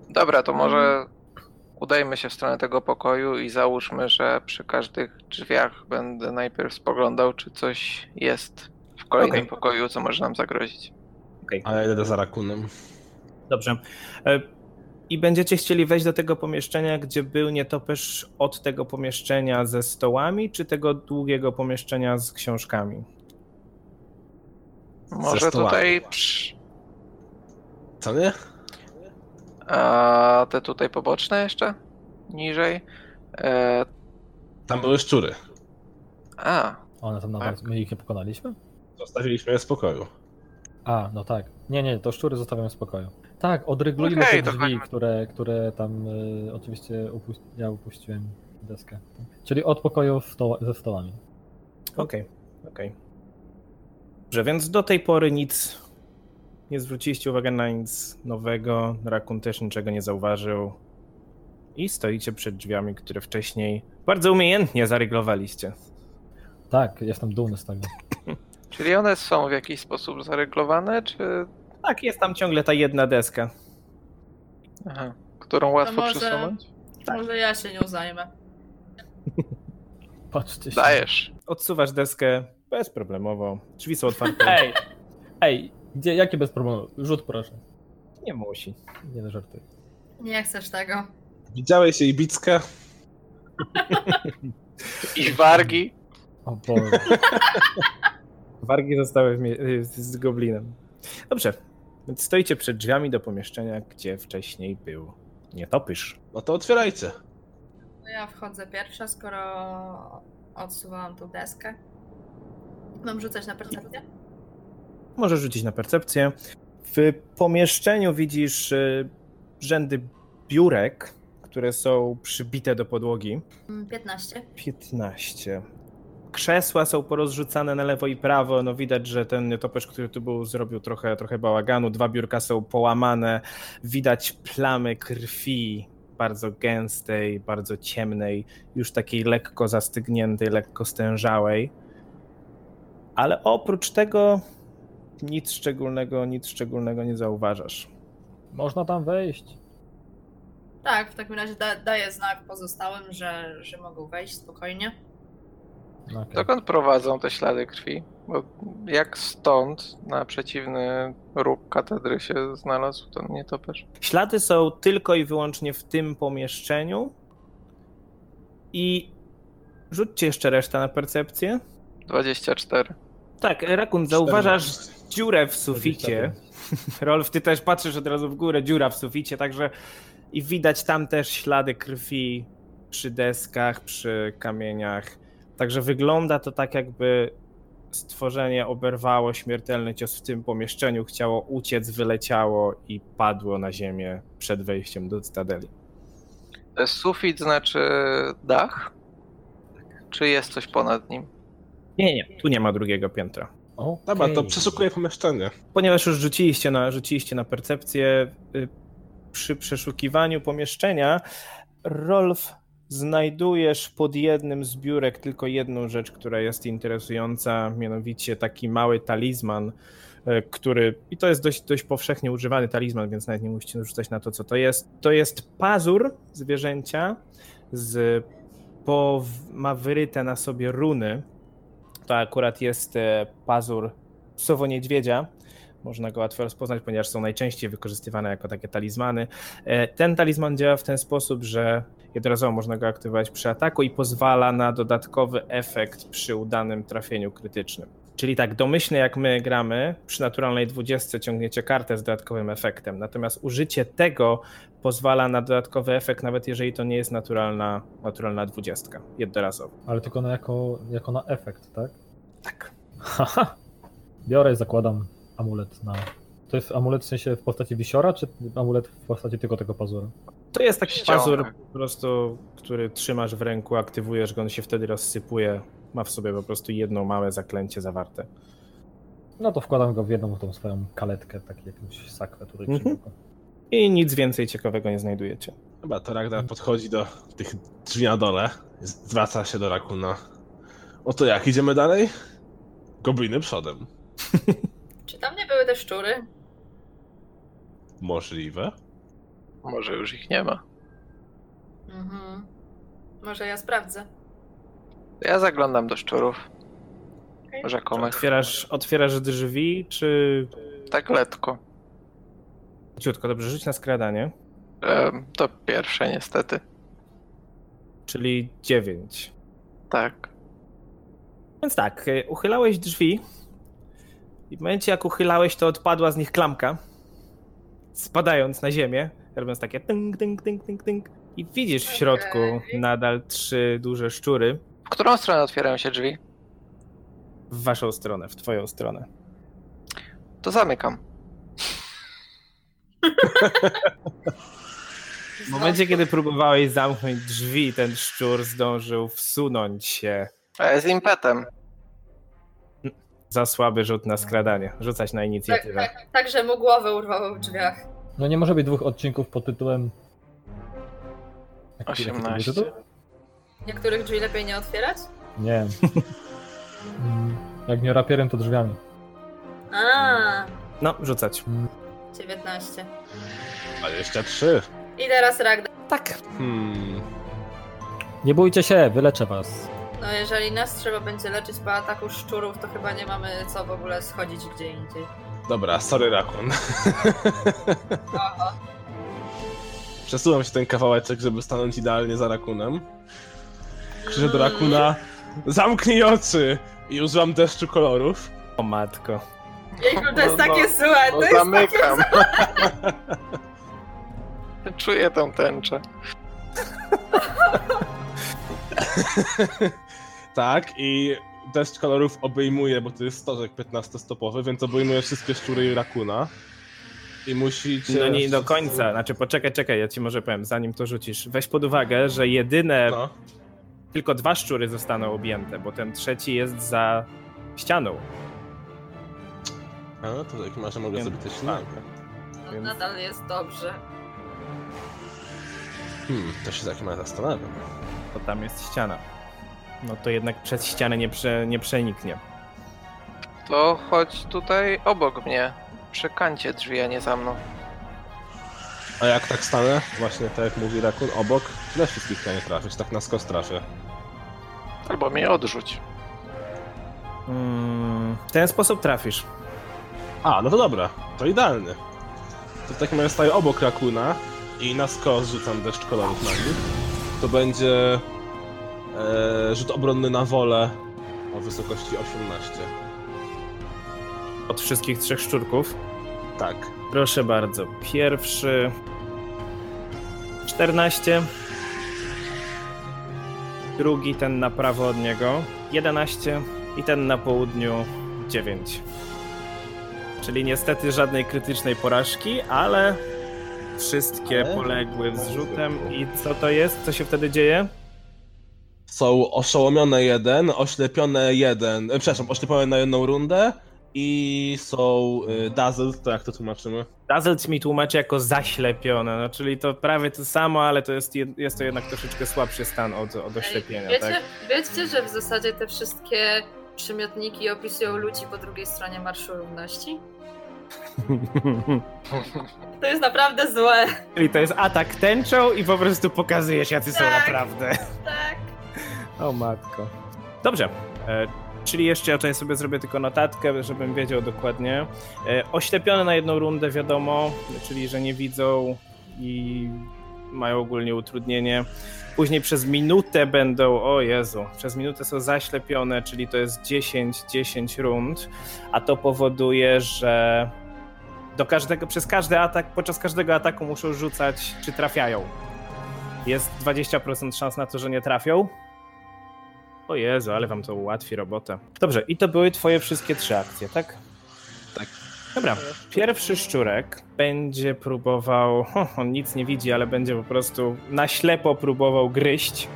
Dobra, to może udajmy się w stronę tego pokoju i załóżmy, że przy każdych drzwiach będę najpierw spoglądał, czy coś jest w kolejnym Okej. pokoju, co może nam zagrozić. Okej. A ja jedę za rakunem. Dobrze. E, I będziecie chcieli wejść do tego pomieszczenia, gdzie był nietoperz od tego pomieszczenia ze stołami, czy tego długiego pomieszczenia z książkami? Może tutaj przy... Co nie? A te tutaj poboczne jeszcze? Niżej? E... Tam były szczury. A, One tam nawet, my ich nie pokonaliśmy? Zostawiliśmy je w spokoju. A, no tak. Nie, nie, to szczury zostawiam w spokoju. Tak, odreglujmy Okej, te to drzwi, które, które tam y, oczywiście upuś- ja upuściłem deskę. Czyli od pokoju w to- ze stołami. Okej, okej. Dobrze, więc do tej pory nic. Nie zwróciliście uwagi na nic nowego. Rakun też niczego nie zauważył. I stoicie przed drzwiami, które wcześniej bardzo umiejętnie zaryglowaliście. Tak, jestem dumny z tego. [LAUGHS] czyli one są w jakiś sposób zareglowane, czy... Tak, jest tam ciągle ta jedna deska. Aha, którą łatwo może- przesunąć? Tak. Może ja się nią zajmę. [LAUGHS] Patrzcie się. Dajesz. Odsuwasz deskę bezproblemowo. Drzwi są otwarte. Ej! Ej, gdzie, jakie bez problemu? Rzut proszę. Nie musi. Nie no, żartuję. Nie chcesz tego. Widziałeś jej bickę? I wargi? O Boże. [LAUGHS] Wargi zostały mie- z goblinem. Dobrze, więc stoicie przed drzwiami do pomieszczenia, gdzie wcześniej był nietoperz. No to otwierajcie. No ja wchodzę pierwsza, skoro odsuwałam tą deskę. Mam rzucać na percepcję? Możesz rzucić na percepcję. W pomieszczeniu widzisz y, rzędy biurek, które są przybite do podłogi. Mm, 15. 15. krzesła są porozrzucane na lewo i prawo. No widać, że ten nietoperz, który tu był, zrobił trochę, trochę bałaganu. Dwa biurka są połamane. Widać plamy krwi, bardzo gęstej, bardzo ciemnej, już takiej lekko zastygniętej, lekko stężałej. Ale oprócz tego nic szczególnego, nic szczególnego nie zauważasz. Można tam wejść. Tak, w takim razie da, daję znak pozostałym, że, że mogą wejść spokojnie. Okej. Dokąd prowadzą te ślady krwi? Bo jak stąd na przeciwny róg katedry się znalazł ten nietoperz? Ślady są tylko i wyłącznie w tym pomieszczeniu. I rzućcie jeszcze resztę na percepcję. 24. Tak, Rakun, zauważasz 14. dziurę w suficie. [LAUGHS] Rolf, ty też patrzysz od razu w górę, dziura w suficie, także i widać tam też ślady krwi przy deskach, przy kamieniach. Także wygląda to tak, jakby stworzenie oberwało śmiertelny cios w tym pomieszczeniu, chciało uciec, wyleciało i padło na ziemię przed wejściem do cytadeli. Jest sufit znaczy dach? Czy jest coś ponad nim? Nie, nie, tu nie ma drugiego piętra. Okej. Dobra, to przeszukuję pomieszczenie. Ponieważ już rzuciliście na, rzuciliście na percepcję, y, przy przeszukiwaniu pomieszczenia, Rolf, znajdujesz pod jednym z biurek tylko jedną rzecz, która jest interesująca, mianowicie taki mały talizman, y, który, i to jest dość, dość powszechnie używany talizman, więc nawet nie musicie rzucać na to, co to jest. To jest pazur zwierzęcia, z, po, ma wyryte na sobie runy. To akurat jest e, pazur sowo-niedźwiedzia. Można go łatwo rozpoznać, ponieważ są najczęściej wykorzystywane jako takie talizmany. E, Ten talizman działa w ten sposób, że jednorazowo można go aktywować przy ataku i pozwala na dodatkowy efekt przy udanym trafieniu krytycznym. Czyli tak, domyślnie jak my gramy, przy naturalnej 20 ciągniecie kartę z dodatkowym efektem, natomiast użycie tego pozwala na dodatkowy efekt, nawet jeżeli to nie jest naturalna, naturalna 20, jednorazowo. Ale tylko na jako, jako na efekt, tak? Tak. Haha. Biorę i zakładam amulet na. To jest amulet w sensie w postaci wisiora, czy amulet w postaci tylko tego pazura? To jest taki Ściąga. pazur po prostu, który trzymasz w ręku, aktywujesz go, on się wtedy rozsypuje. Ma w sobie po prostu jedno małe zaklęcie zawarte. No to wkładam go w jedną tą swoją kaletkę, taki jakąś sakwę tutaj przy boku. I nic więcej ciekawego nie znajdujecie. Dobra, to Ragnar podchodzi do tych drzwi na dole, zwraca się do Rakuna. Oto jak, idziemy dalej? Gobliny przodem. [LAUGHS] Czy tam nie były te szczury? Możliwe. Może już ich nie ma. Mhm. Może ja sprawdzę. Ja zaglądam do szczurów. Okej. Rzekomych. Otwierasz, otwierasz drzwi, czy Tak letko. Ciutko, dobrze, rzuć na skradanie, To pierwsze niestety. czyli 9. Tak. Więc tak, y, uchylałeś drzwi i w momencie jak uchylałeś, to odpadła z nich klamka, spadając na ziemię, robiąc takie tynk, tynk, tynk, tynk, tynk. I widzisz w środku Okej. nadal trzy duże szczury W którą stronę otwierają się drzwi? w waszą stronę, w twoją stronę. To zamykam. W momencie, kiedy próbowałeś zamknąć drzwi, ten szczur zdążył wsunąć się. Z impetem. Za słaby rzut na skradanie. Rzucać na Tak, inicjatywę. tak, tak, że mu głowę urwało w drzwiach. No nie może być dwóch odcinków pod tytułem. Jaki- jaki to był 18. tytuł? Niektórych drzwi lepiej nie otwierać? Nie. [LAUGHS] Mm, Jak nie rapierem, to drzwiami. A, No, rzucać. 19. 23. I teraz Ragda. Tak. Hmm. Nie bójcie się, wyleczę was. No jeżeli nas trzeba będzie leczyć po ataku szczurów, to chyba nie mamy co w ogóle schodzić gdzie indziej. Dobra, sorry Rakun. Aha. [LAUGHS] Przesuwam się ten kawałeczek, żeby stanąć idealnie za Rakunem. Krzyczę do Rakuna, zamknij oczy! I używam deszczu kolorów. O matko. Jejku, to jest No, takie no, złe, No to jest takie zamykam. [LAUGHS] Czuję tą tęczę. [LAUGHS] Tak, i deszcz kolorów obejmuje, bo to jest stożek 15-stopowy, więc obejmuje wszystkie szczury i Rakuna. I musicie... No nie do końca. Znaczy, poczekaj, czekaj, ja ci może powiem, zanim to rzucisz. Weź pod uwagę, że jedyne No. tylko dwa szczury zostaną objęte, bo ten trzeci jest za ścianą. A, to w takim razie mogę zrobić coś innego. No, Więc- Nadal jest dobrze. Hmm, to się w takim razie zastanawiam. To tam jest ściana. No to jednak przez ścianę nie, prze, nie przeniknie. To chodź tutaj obok mnie. Przy kancie drzwi, a nie za mną. A jak tak stanę, właśnie tak jak mówi Rakun, obok, tyle wszystkich to nie trafisz, tak na skos trafię. Albo mnie odrzuć. Mm, w ten sposób trafisz. A, no to dobra, to idealny. To w takim razie staję obok Rakuna i na skos rzucam deszcz kolorów nich. To będzie e, rzut obronny na wolę o wysokości 18. Od wszystkich trzech szczurków. Tak. Proszę bardzo. Pierwszy 14. Drugi ten na prawo od niego 11 i ten na południu 9. Czyli niestety żadnej krytycznej porażki, ale wszystkie Ale- poległy z rzutem. I co to jest? Co się wtedy dzieje? Są oszołomione jeden, oślepione jeden, e, przepraszam, oślepione na jedną rundę i są e, dazzled, to jak to tłumaczymy? Dazzled mi tłumaczy jako zaślepione, no czyli to prawie to samo, ale to jest, jest to jednak troszeczkę słabszy stan od, od oślepienia, wiecie, tak? wiecie, że w zasadzie te wszystkie przymiotniki opisują ludzi po drugiej stronie Marszu Równości? To jest naprawdę złe. Czyli to jest atak tęczą i po prostu pokazujesz, jacy są Tak. naprawdę. Tak. O matko. Dobrze. E, czyli jeszcze ja tutaj sobie zrobię tylko notatkę, żebym wiedział dokładnie. E, oślepione na jedną rundę, wiadomo, czyli że nie widzą i mają ogólnie utrudnienie. Później przez minutę będą, o Jezu, przez minutę są zaślepione, czyli to jest 10, 10 rund, a to powoduje, że do każdego, przez każdy atak, podczas każdego ataku muszą rzucać, czy trafiają. Jest 20% szans na to, że nie trafią. O Jezu, ale wam to ułatwi robotę. Dobrze, i to były twoje wszystkie trzy akcje, tak? Tak. Dobra, pierwszy szczurek będzie próbował, ho, on nic nie widzi, ale będzie po prostu na ślepo próbował gryźć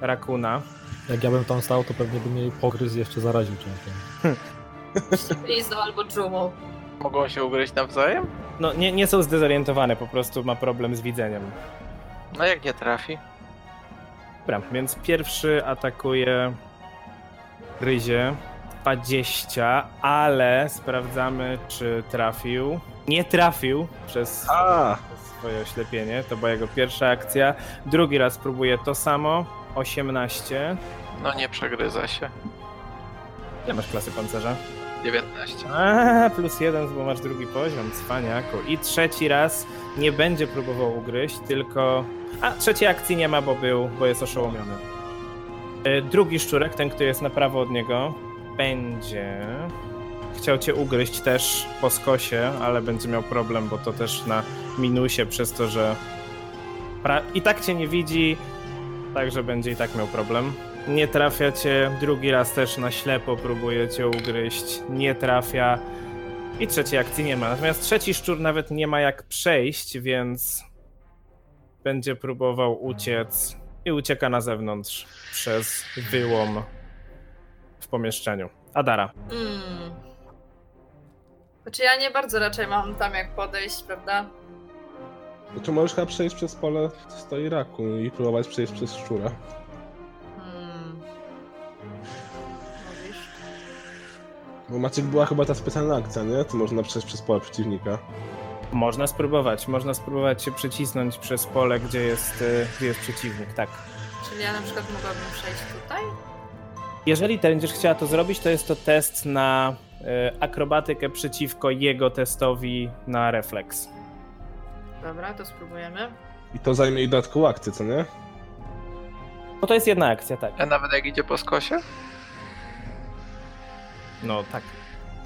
rakuna. Jak ja bym tam stał, to pewnie bym jej pogryz jeszcze zaraził czymś. Lizną albo dżumą. Mogą się ugryźć nawzajem? No, nie, nie są zdezorientowane, po prostu ma problem z widzeniem. No jak nie trafi? Dobra, więc pierwszy atakuje gryzie 20, ale sprawdzamy, czy trafił. Nie trafił przez A, swoje oślepienie, to była jego pierwsza akcja. Drugi raz próbuje to samo, 18. No nie przegryza się. Ile masz klasy pancerza? 19. A, plus jeden, bo masz drugi poziom, cwaniaku. I trzeci raz nie będzie próbował ugryźć, tylko... A, trzeciej akcji nie ma, bo był, bo jest oszołomiony. E, Drugi szczurek, ten, który jest na prawo od niego, będzie chciał cię ugryźć też po skosie, ale będzie miał problem, bo to też na minusie przez to, że pra... i tak cię nie widzi, także będzie i tak miał problem. Nie trafia cię, drugi raz też na ślepo próbuje cię ugryźć, nie trafia. I trzeciej akcji nie ma. Natomiast trzeci szczur nawet nie ma jak przejść, więc będzie próbował uciec i ucieka na zewnątrz przez wyłom w pomieszczeniu. Adara. Hmm. Znaczy ja nie bardzo raczej mam tam jak podejść, prawda? Znaczy możesz chyba przejść przez pole stoi raku i próbować przejść przez szczura. Bo Maciek była chyba ta specjalna akcja, nie? To można przejść przez pole przeciwnika. Można spróbować, można spróbować się przycisnąć przez pole, gdzie jest, y, gdzie jest przeciwnik, tak. Czyli ja na przykład mogłabym przejść tutaj? Jeżeli ty będziesz chciała to zrobić, to jest to test na y, akrobatykę przeciwko jego testowi na refleks. Dobra, to spróbujemy. I to zajmie jej dodatkową akcję, co nie? Bo to jest jedna akcja, tak. A nawet jak idzie po skosie? No tak.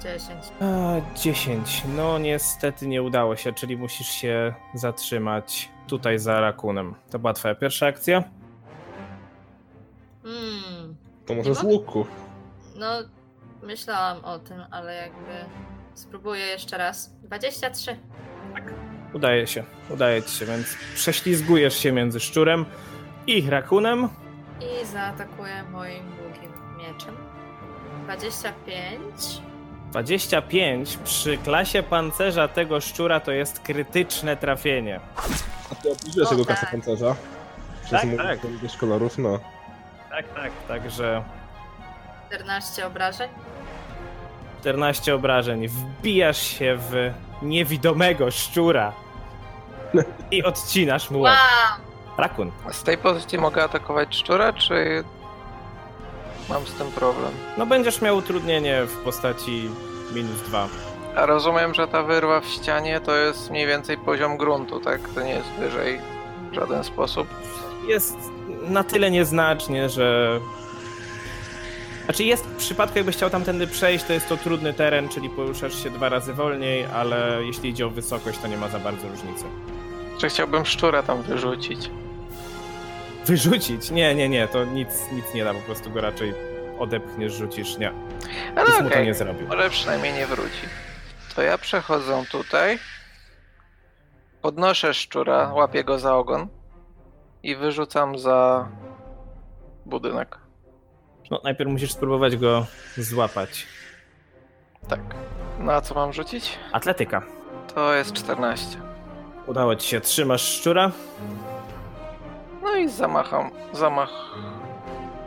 10. A, 10. No niestety nie udało się, czyli musisz się zatrzymać tutaj za rakunem. To była twoja pierwsza akcja? Hmm. To może Nie z mogę? łuku. No, myślałam o tym, ale jakby spróbuję jeszcze raz. 23. Udaje się, udaje ci się, więc prześlizgujesz się między szczurem i rakunem. I zaatakuję moim długim mieczem. 25. 25 przy klasie pancerza tego szczura to jest krytyczne trafienie. A ty obniżyłeś O, jego tak. pancerza? Przez Tak, mu- tak. ilość kolorów, no. Tak, tak. Także 14 obrażeń. 14 obrażeń. Wbijasz się w niewidomego szczura i odcinasz mu łeb. Wow! Rakun. Z tej pozycji mogę atakować szczura, czy mam z tym problem? No będziesz miał utrudnienie w postaci minus 2. A rozumiem, że ta wyrwa w ścianie to jest mniej więcej poziom gruntu, tak? To nie jest wyżej w żaden sposób. Jest na tyle nieznacznie, że... Znaczy jest w przypadku jakbyś chciał tamtędy przejść, to jest to trudny teren, czyli poruszasz się dwa razy wolniej, ale jeśli idzie o wysokość, to nie ma za bardzo różnicy. Czy chciałbym szczura tam wyrzucić? Wyrzucić? Nie, nie, nie, to nic, nic nie da, po prostu go raczej odepchniesz, rzucisz, nie. Ale Nic mu to nie zrobił. może przynajmniej nie wróci. To ja przechodzę tutaj, podnoszę szczura, łapię go za ogon i wyrzucam za budynek. No najpierw musisz spróbować go złapać. Tak. Na co mam rzucić? Atletyka. To jest 14. Udało ci się, trzymasz szczura. No i zamacham, zamach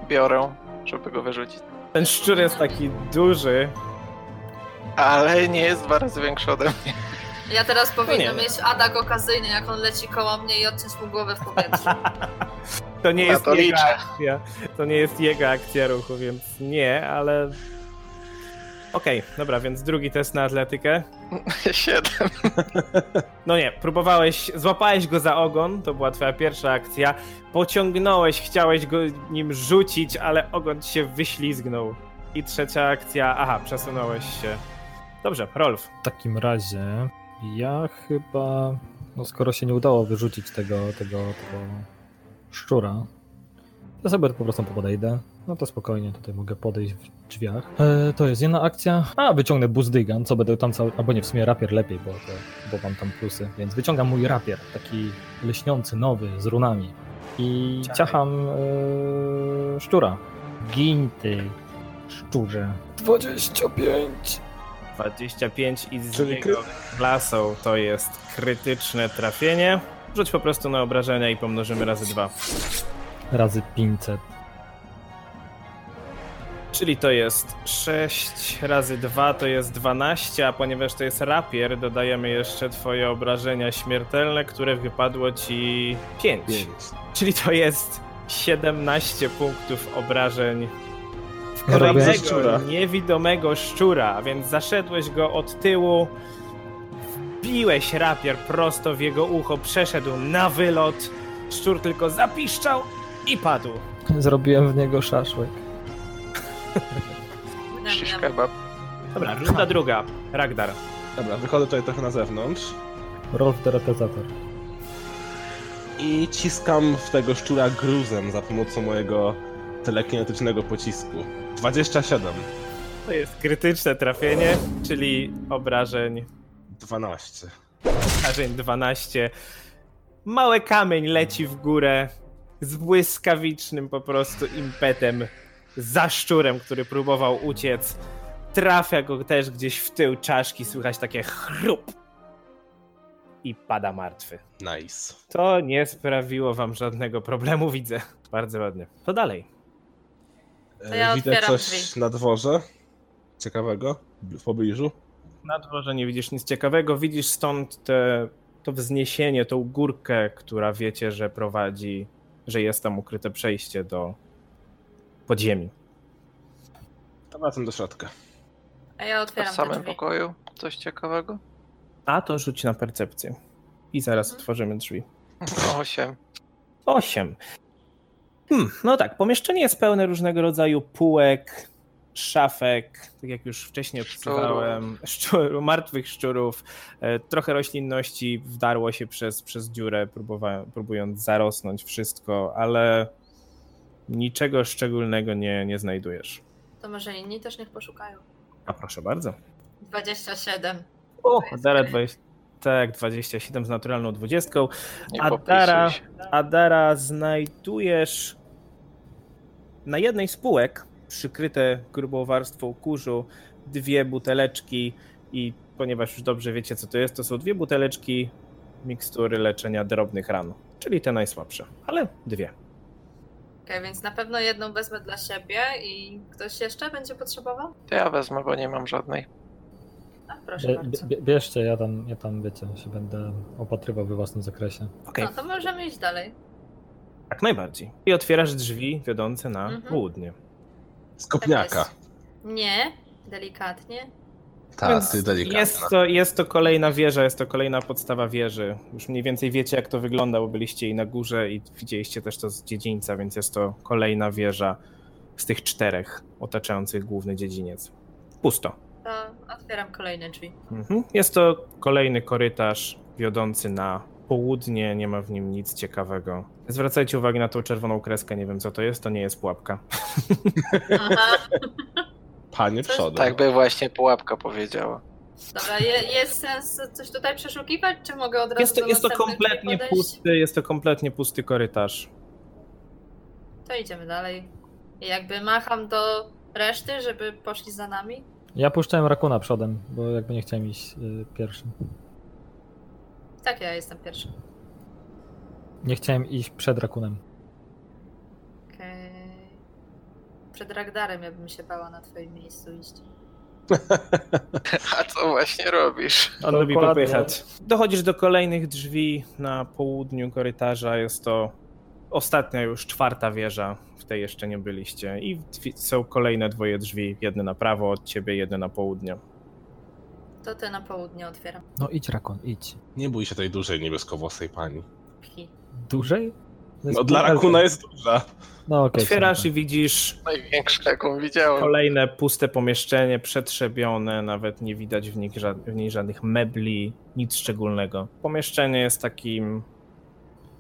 biorę, żeby go wyrzucić. Ten szczur jest taki duży. Ale nie jest dwa razy większy ode mnie. Ja teraz powinien nie. mieć atak okazyjny, jak on leci koło mnie i odciąć mu głowę w powietrzu. [LAUGHS] To nie Na jest to jego liczę. akcja. To nie jest jego akcja ruchu, więc nie, ale. Okej, dobra, więc drugi test na atletykę. [LAUGHS] Siedem. [LAUGHS] No nie, próbowałeś, złapałeś go za ogon, to była twoja pierwsza akcja. Pociągnąłeś, chciałeś go nim rzucić, ale ogon ci się wyślizgnął. I trzecia akcja, aha, przesunąłeś się. Dobrze, Rolf. W takim razie ja chyba, no skoro się nie udało wyrzucić tego, tego, tego szczura, to sobie po prostu podejdę. No to spokojnie, tutaj mogę podejść w drzwiach. E, to jest jedna akcja. A, wyciągnę buzdygan, co będę tam cały, albo nie, w sumie rapier lepiej, bo, to, bo mam tam plusy. Więc wyciągam mój rapier, taki leśniący, nowy, z runami. I Ciachaj. ciacham e, szczura. Gin ty, szczurze. 25. 25 i z Czyli jego klasą to jest krytyczne trafienie. Rzuć po prostu na obrażenia i pomnożymy razy dwa. Razy 500. Czyli to jest 6 razy 2 to jest 12, a ponieważ to jest rapier, dodajemy jeszcze twoje obrażenia śmiertelne, które wypadło ci 5. Pięć. Czyli to jest 17 punktów obrażeń Kolejnego szczura. niewidomego szczura, a więc zaszedłeś go od tyłu, wbiłeś rapier prosto w jego ucho, przeszedł na wylot, szczur tylko zapiszczał i padł. Zrobiłem w niego szaszłyk. Shish kebab. Dobra, runda druga. Ragdar. Dobra, wychodzę tutaj trochę na zewnątrz Rolf Derepetator. i ciskam w tego szczura gruzem za pomocą mojego telekinetycznego pocisku. 27. To jest krytyczne trafienie, czyli obrażeń, 12. obrażeń 12. Mały kamień leci w górę z błyskawicznym po prostu impetem za szczurem, który próbował uciec. Trafia go też gdzieś w tył czaszki, słychać takie chrup i pada martwy. Nice. To nie sprawiło wam żadnego problemu, widzę. Bardzo ładnie. To dalej. To ja E, Widzę coś drzwi. na dworze ciekawego w pobliżu. Na dworze nie widzisz nic ciekawego, widzisz stąd te, to wzniesienie, tą górkę, która wiecie, że prowadzi, że jest tam ukryte przejście do podziemi. To wracam do środka. A ja A otwieram w samym drzwi. pokoju coś ciekawego? A to rzuć na percepcję. I zaraz Mhm. otworzymy drzwi. [LAUGHS] Osiem. Osiem. Hmm, no tak, pomieszczenie jest pełne różnego rodzaju półek, szafek, tak jak już wcześniej opisywałem, szczur, martwych szczurów, e, trochę roślinności wdarło się przez, przez dziurę, próbując zarosnąć wszystko, ale niczego szczególnego nie, nie znajdujesz. To może inni też niech poszukają. A proszę bardzo. 27. O, Adara okej. 20, tak, 27 z naturalną 20. Nie Adara. Adara, znajdujesz na jednej z półek, przykryte grubą warstwą kurzu, dwie buteleczki i ponieważ już dobrze wiecie co to jest, to są dwie buteleczki mikstury leczenia drobnych ran, czyli te najsłabsze, ale dwie. Okej, więc na pewno jedną wezmę dla siebie i ktoś jeszcze będzie potrzebował? To ja wezmę, bo nie mam żadnej. A, proszę Bie, bardzo. bie, bierzcie, ja tam, ja tam, wiecie, się będę opatrywał we własnym zakresie. Okej, No to możemy iść dalej. jak najbardziej. I otwierasz drzwi wiodące na Mhm. południe. Z kopniaka. Tak Nie, delikatnie. Tak. Jest to, jest to kolejna wieża, jest to kolejna podstawa wieży. Już mniej więcej wiecie, jak to wygląda, bo byliście i na górze i widzieliście też to z dziedzińca, więc jest to kolejna wieża z tych czterech otaczających główny dziedziniec. Pusto. To otwieram kolejne drzwi. Mhm. Jest to kolejny korytarz wiodący na południe, nie ma w nim nic ciekawego. Zwracajcie uwagę na tą czerwoną kreskę, nie wiem co to jest, to nie jest pułapka. Aha, [LAUGHS] Panie przodem. Tak by właśnie pułapka powiedziała. dobra, je, jest sens coś tutaj przeszukiwać, czy mogę od razu Jest to, jest to kompletnie pusty, jest to kompletnie pusty korytarz. To idziemy dalej. I jakby macham do reszty, żeby poszli za nami. Ja puszczałem Rakuna przodem, bo jakby nie chciałem iść y, pierwszym. Tak, ja jestem pierwszy. Nie chciałem iść przed Rakunem. Okej. Przed Ragdarem ja bym się bała na twoim miejscu iść. [LAUGHS] A co właśnie robisz? On lubi popychać. Dochodzisz do kolejnych drzwi na południu korytarza. Jest to ostatnia już czwarta wieża. W tej jeszcze nie byliście. I są kolejne dwoje drzwi. Jedne na prawo od ciebie, jedne na południe. To te na południe otwieram. No idź Rakun, idź. Nie bój się tej dużej niebieskowłosej pani. Pchi. Dłużej? No dla Rakuna jest duża. No okej. Otwierasz sorry. i widzisz Największa, jaką widziałem. kolejne puste pomieszczenie, przetrzebione. Nawet nie widać w, nich ża- w niej żadnych mebli, nic szczególnego. Pomieszczenie jest takim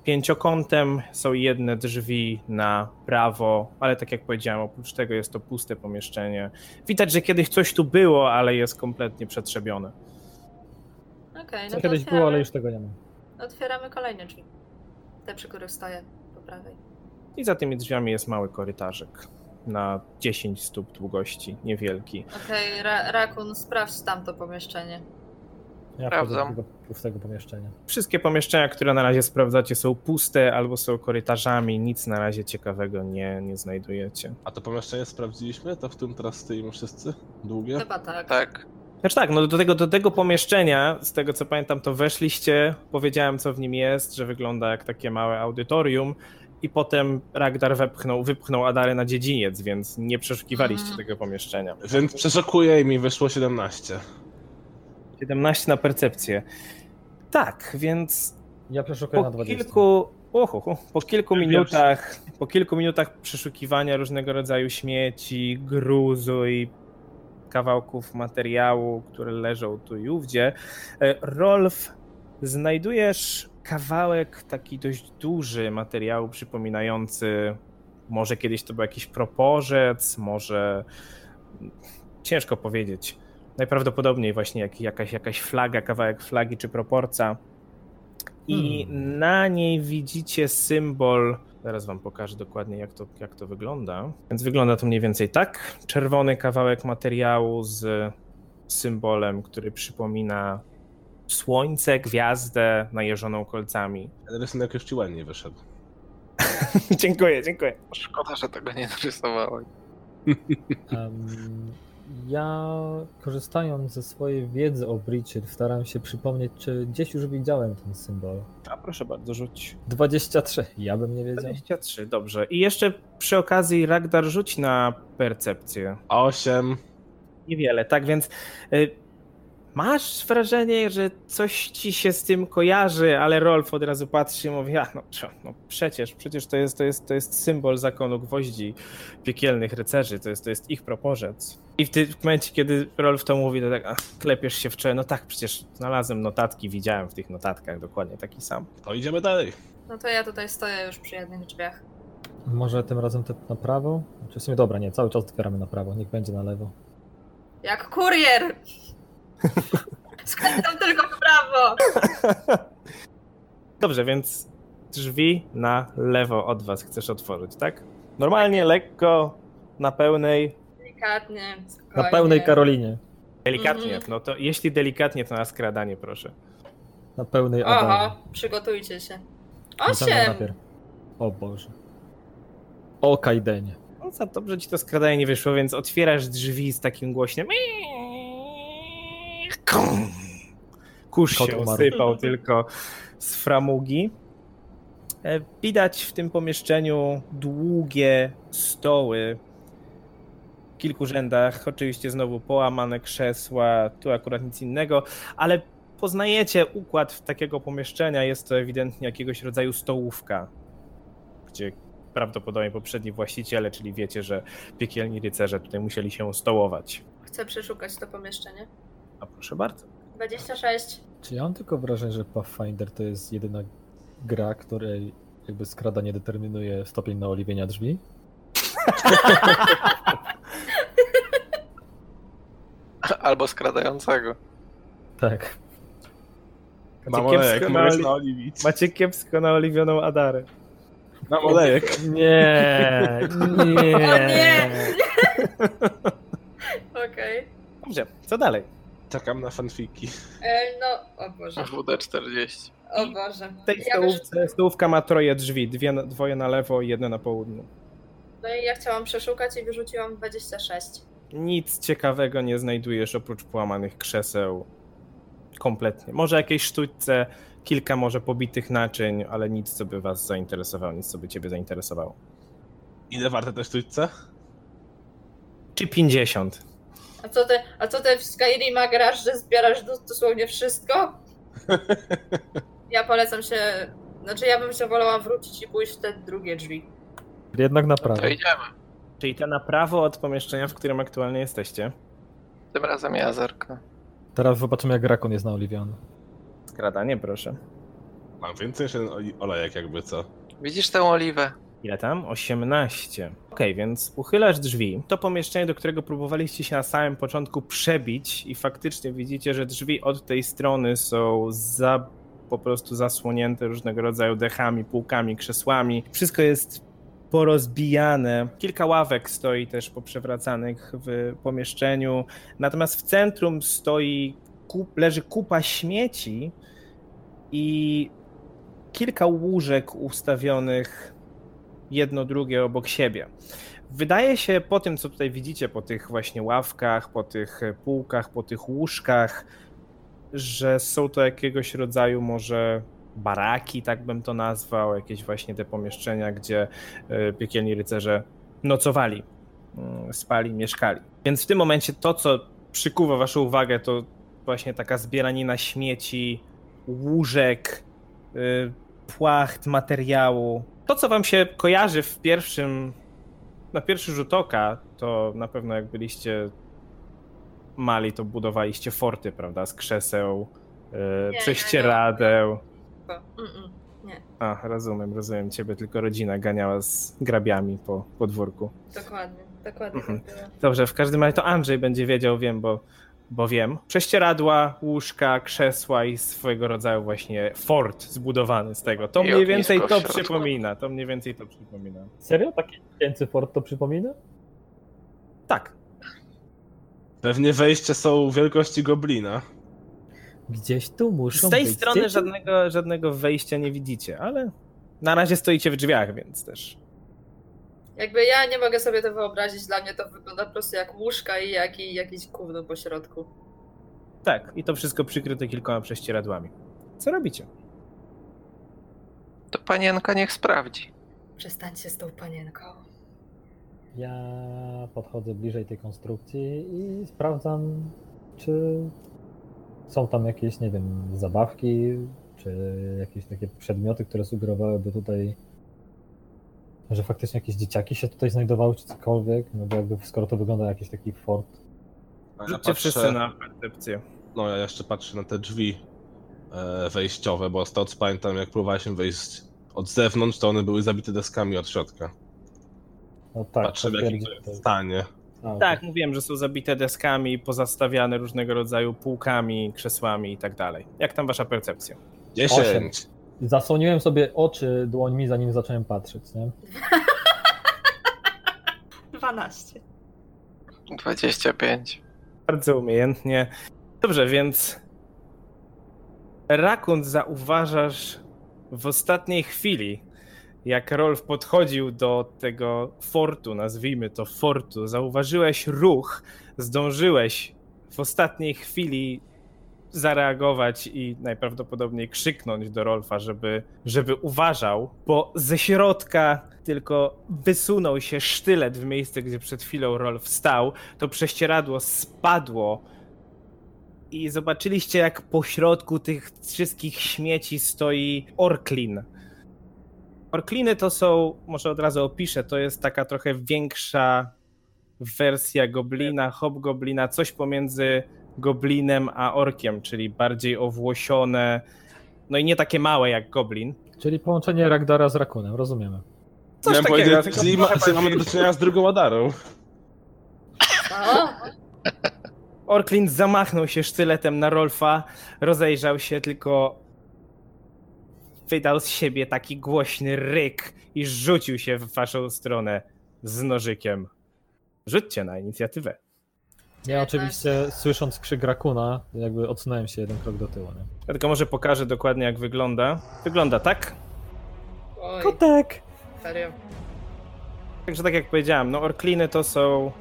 pięciokątem. Są jedne drzwi na prawo, ale tak jak powiedziałem, oprócz tego jest to puste pomieszczenie. Widać, że kiedyś coś tu było, ale jest kompletnie przetrzebione. Okej, no Co to kiedyś otwieramy, było, ale już tego nie ma. otwieramy kolejne drzwi. Te, przy których stoję po prawej. I za tymi drzwiami jest mały korytarzyk na 10 stóp długości, niewielki. Okej, Ra Rakun, sprawdź tamto pomieszczenie. Ja Sprawdzam. pustego pomieszczenia. Wszystkie pomieszczenia, które na razie sprawdzacie, są puste albo są korytarzami. Nic na razie ciekawego nie, nie znajdujecie. A to pomieszczenie sprawdziliśmy? To w którym teraz stoimy wszyscy? Długie? Chyba tak. Tak. Znaczy tak, no do tego, do tego pomieszczenia, z tego co pamiętam, to weszliście, powiedziałem co w nim jest, że wygląda jak takie małe audytorium i potem Ragdar wepchnął, wypchnął Adarę na dziedziniec, więc nie przeszukiwaliście Mhm. tego pomieszczenia. Więc przeszukuję i mi wyszło 17. 17 na percepcję. Tak, więc Ja przeszukuję na po 20. kilku, oho, po kilku minutach, po kilku minutach przeszukiwania różnego rodzaju śmieci, gruzu i kawałków materiału, które leżą tu i ówdzie, e, Rolf, znajdujesz kawałek taki dość duży materiału przypominający może kiedyś to był jakiś proporzec, może ciężko powiedzieć. Najprawdopodobniej właśnie jak, jakaś, jakaś flaga, kawałek flagi czy proporca. I Hmm. na niej widzicie symbol. Zaraz wam pokażę dokładnie, jak to, jak to wygląda. Więc wygląda to mniej więcej tak. Czerwony kawałek materiału z symbolem, który przypomina słońce, gwiazdę najeżoną kolcami. Ten rysunek już ci ładnie wyszedł. [LAUGHS] dziękuję, dziękuję. Szkoda, że tego nie narysowałem. [LAUGHS] Em, ja korzystając ze swojej wiedzy o Breachit staram się przypomnieć, czy gdzieś już widziałem ten symbol. A proszę bardzo, rzuć. 23. Ja bym nie wiedział. 23, dobrze. I jeszcze przy okazji Ragdar rzuć na percepcję. 8. Niewiele, tak więc y, masz wrażenie, że coś ci się z tym kojarzy, ale Rolf od razu patrzy i mówi, a no, no przecież, przecież to jest, to, jest, to jest symbol zakonu gwoździ piekielnych rycerzy, to jest, to jest ich proporzec. I w tym momencie, kiedy Rolf to mówi, to tak a, klepiesz się w czoło, no tak, przecież znalazłem notatki, widziałem w tych notatkach dokładnie taki sam. To idziemy dalej. No to ja tutaj stoję już przy jednych drzwiach. Może tym razem te na prawo? Znaczy w sumie dobra, nie, cały czas otwieramy na prawo, niech będzie na lewo. Jak kurier! Skręcam tylko w prawo! [LAUGHS] Dobrze, więc drzwi na lewo od was chcesz otworzyć, tak? Normalnie, lekko, na pełnej, Delikatnie, Na spokojnie. pełnej Karolinie. delikatnie. Mhm. No to jeśli delikatnie, to na skradanie proszę. Na pełnej Adamie. Oho, przygotujcie się. Osiem! O Boże. O Kajdenie. No za dobrze ci to skradanie nie wyszło, więc otwierasz drzwi z takim głośnym Kurz się umarł. osypał tylko z framugi. E, Widać w tym pomieszczeniu długie stoły w kilku rzędach. Oczywiście znowu połamane krzesła, tu akurat nic innego, ale poznajecie układ takiego pomieszczenia. Jest to ewidentnie jakiegoś rodzaju stołówka, gdzie prawdopodobnie poprzedni właściciele, czyli wiecie, że piekielni rycerze tutaj musieli się stołować. Chcę przeszukać to pomieszczenie. A proszę bardzo. 26. Czy ja mam tylko wrażenie, że Pathfinder to jest jedyna gra, której jakby skradanie determinuje stopień naoliwienia drzwi? [LAUGHS] Albo skradającego. Tak. Mam kiepsko olejek, na możesz oli- naoliwić. Macie kiepsko naoliwioną Adarę. Mam olejek. Nie, nie. O nie! [LAUGHS] Okej. Dobrze, co dalej? Czekam na fanfiki. E, No, o Boże. WD-40. O Boże. W tej Ja stołówce, stołówka ma troje drzwi, dwie, na- dwoje na lewo i jedno na południu. No i ja chciałam przeszukać i wyrzuciłam 26. Nic ciekawego nie znajdujesz oprócz połamanych krzeseł. Kompletnie. Może jakieś sztućce, kilka może pobitych naczyń, ale nic, co by was zainteresowało, nic, co by ciebie zainteresowało. Ile warte te sztućce? Czy 50? A co ty, a co ty w Skyrima grasz, że zbierasz dos- dosłownie wszystko? [LAUGHS] Ja polecam się, znaczy ja bym się wolała wrócić i pójść w te drugie drzwi. Jednak na To prawo. idziemy. Czyli te na prawo od pomieszczenia, w którym aktualnie jesteście. Tym razem ja zerknę. Teraz zobaczymy, jak Rakon jest naoliwiony. Skradanie, proszę. Mam więcej niż oli- olejek jakby co. Widzisz tę oliwę? Ile tam? 18. Okej, więc uchylasz drzwi. To pomieszczenie, do którego próbowaliście się na samym początku przebić i faktycznie widzicie, że drzwi od tej strony są za, po prostu zasłonięte różnego rodzaju dechami, półkami, krzesłami. Wszystko jest porozbijane. Kilka ławek stoi też poprzewracanych w pomieszczeniu. Natomiast w centrum stoi, kup, leży kupa śmieci i kilka łóżek ustawionych jedno drugie obok siebie. Wydaje się po tym, co tutaj widzicie, po tych właśnie ławkach, po tych półkach, po tych łóżkach, że są to jakiegoś rodzaju może baraki, tak bym to nazwał, jakieś właśnie te pomieszczenia, gdzie e, piekielni rycerze nocowali, mm, spali, mieszkali. Więc w tym momencie to, co przykuwa waszą uwagę, to właśnie taka zbieranina śmieci, łóżek, y, płacht materiału. To, co wam się kojarzy w pierwszym, na pierwszy rzut oka, to na pewno jak byliście mali, to budowaliście forty, prawda, z krzeseł, y, nie, prześcieradeł. Mm-mm. Nie, A, rozumiem, rozumiem ciebie, tylko rodzina ganiała z grabiami po podwórku. dokładnie, dokładnie Mhm. tak. Dobrze, w każdym razie to Andrzej będzie wiedział, wiem, bo, bo wiem. Prześcieradła, łóżka, krzesła i swojego rodzaju właśnie fort zbudowany z tego. To I mniej więcej to przypomina. To mniej więcej to przypomina. Serio? Taki tysięcy fort to przypomina? Tak. Pewnie wejścia są wielkości goblina. Gdzieś tu muszą Z tej być strony dzieci. żadnego, żadnego wejścia nie widzicie, ale na razie stoicie w drzwiach, więc też. Jakby ja nie mogę sobie to wyobrazić, dla mnie to wygląda po prostu jak łóżka i jak, i jakieś gówno po środku. Tak, i to wszystko przykryte kilkoma prześcieradłami. Co robicie? To panienka niech sprawdzi. Przestańcie z tą panienką. Ja podchodzę bliżej tej konstrukcji i sprawdzam, czy są tam jakieś, nie wiem, zabawki, czy jakieś takie przedmioty, które sugerowałyby tutaj, że faktycznie jakieś dzieciaki się tutaj znajdowały, czy cokolwiek, no bo jakby skoro to wygląda jak jakiś taki fort. A ja Rzućcie wszyscy patrzę, na percepcję. no ja jeszcze patrzę na te drzwi e, wejściowe, bo stąd pamiętam jak próbowaliśmy wejść od zewnątrz, to one były zabite deskami od środka. No tak, Patrzę w jakim to stanie. A, Tak, mówiłem, że są zabite deskami, pozastawiane różnego rodzaju półkami, krzesłami i tak dalej. Jak tam wasza percepcja? 10. Zasłoniłem sobie oczy dłońmi, zanim zacząłem patrzeć, nie? [LAUGHS] 12. 25. Bardzo umiejętnie. Dobrze, więc Rakun zauważasz w ostatniej chwili, jak Rolf podchodził do tego fortu, nazwijmy to fortu, zauważyłeś ruch, zdążyłeś w ostatniej chwili zareagować i najprawdopodobniej krzyknąć do Rolfa, żeby, żeby uważał, bo ze środka tylko wysunął się sztylet w miejsce, gdzie przed chwilą Rolf stał, to prześcieradło spadło i zobaczyliście, jak po środku tych wszystkich śmieci stoi Orklin. Orkliny to są, może od razu opiszę, to jest taka trochę większa wersja goblina, hobgoblina, coś pomiędzy goblinem a orkiem, czyli bardziej owłosione, no i nie takie małe jak goblin. Czyli połączenie Ragdara z Rakunem, rozumiemy. Coś Miałem takiego, powiedzieć, tylko czyli, ma, czyli mamy bardziej- do czynienia z drugą Adarą. O, [LAUGHS] Orklin zamachnął się sztyletem na Rolfa, rozejrzał się, tylko wydał z siebie taki głośny ryk i rzucił się w waszą stronę z nożykiem. Rzućcie na inicjatywę. Ja 19. oczywiście słysząc krzyk Rakuna, jakby odsunąłem się jeden krok do tyłu. Nie? Ja tylko może pokażę dokładnie jak wygląda. Wygląda tak. oj, Kotek! serio. Także tak jak powiedziałem, no orkliny to są...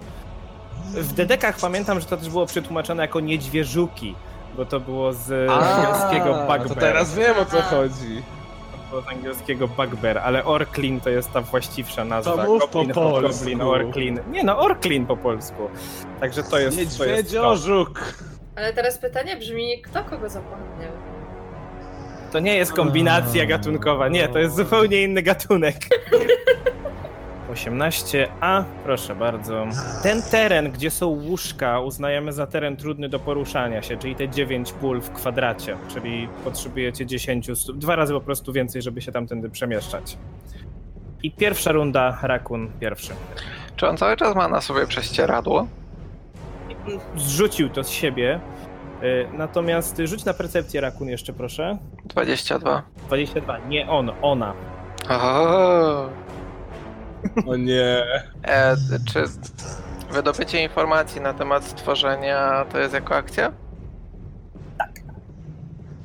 W dedekach pamiętam, że to też było przetłumaczone jako niedźwierzuki, bo to było z angielskiego to bugbear. teraz wiem o co A. chodzi. To z angielskiego bugbear, ale orklin to jest ta właściwsza nazwa. To mów po polsku. Goblin, orklin. Nie no, orklin po polsku. Także to jest... to jest to. Niedźwiedziożuk! Ale teraz pytanie brzmi, kto kogo zapomniał? to nie jest kombinacja gatunkowa, nie, to jest zupełnie inny gatunek. [LAUGHS] 18a, proszę bardzo. Ten teren, gdzie są łóżka, uznajemy za teren trudny do poruszania się, czyli te 9 pól w kwadracie, czyli potrzebujecie 10 stóp, dwa razy po prostu więcej, żeby się tamtędy przemieszczać. I pierwsza runda, Rakun pierwszy. Czy on cały czas ma na sobie prześcieradło? Zrzucił to z siebie, y, natomiast rzuć na percepcję, Rakun jeszcze proszę. 22. 22, nie on, ona. O, O nie. e, czy wydobycie informacji na temat stworzenia to jest jako akcja? Tak.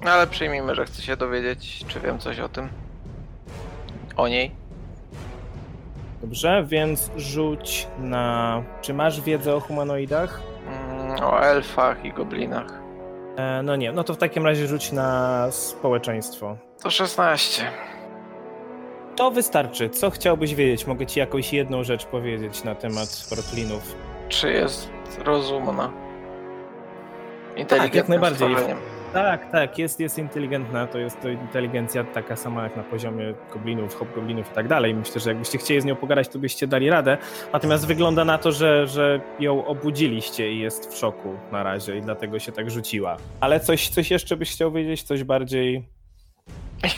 Ale przyjmijmy, że chcę się dowiedzieć, czy wiem coś o tym. O niej. Dobrze, więc rzuć na. Czy masz wiedzę o humanoidach? Mm, o elfach i goblinach. E, no nie, no to w takim razie rzuć na społeczeństwo. To 16. To wystarczy. Co chciałbyś wiedzieć? Mogę ci jakąś jedną rzecz powiedzieć na temat portlinów. Czy jest rozumna? Inteligentnym Tak, jak najbardziej. stworzeniem. Tak, tak, jest, jest inteligentna, to jest to inteligencja taka sama jak na poziomie goblinów, hobgoblinów i tak dalej. Myślę, że jakbyście chcieli z nią pogadać, to byście dali radę. Natomiast wygląda na to, że, że ją obudziliście i jest w szoku na razie i dlatego się tak rzuciła. Ale coś, coś jeszcze byś chciał wiedzieć? Coś bardziej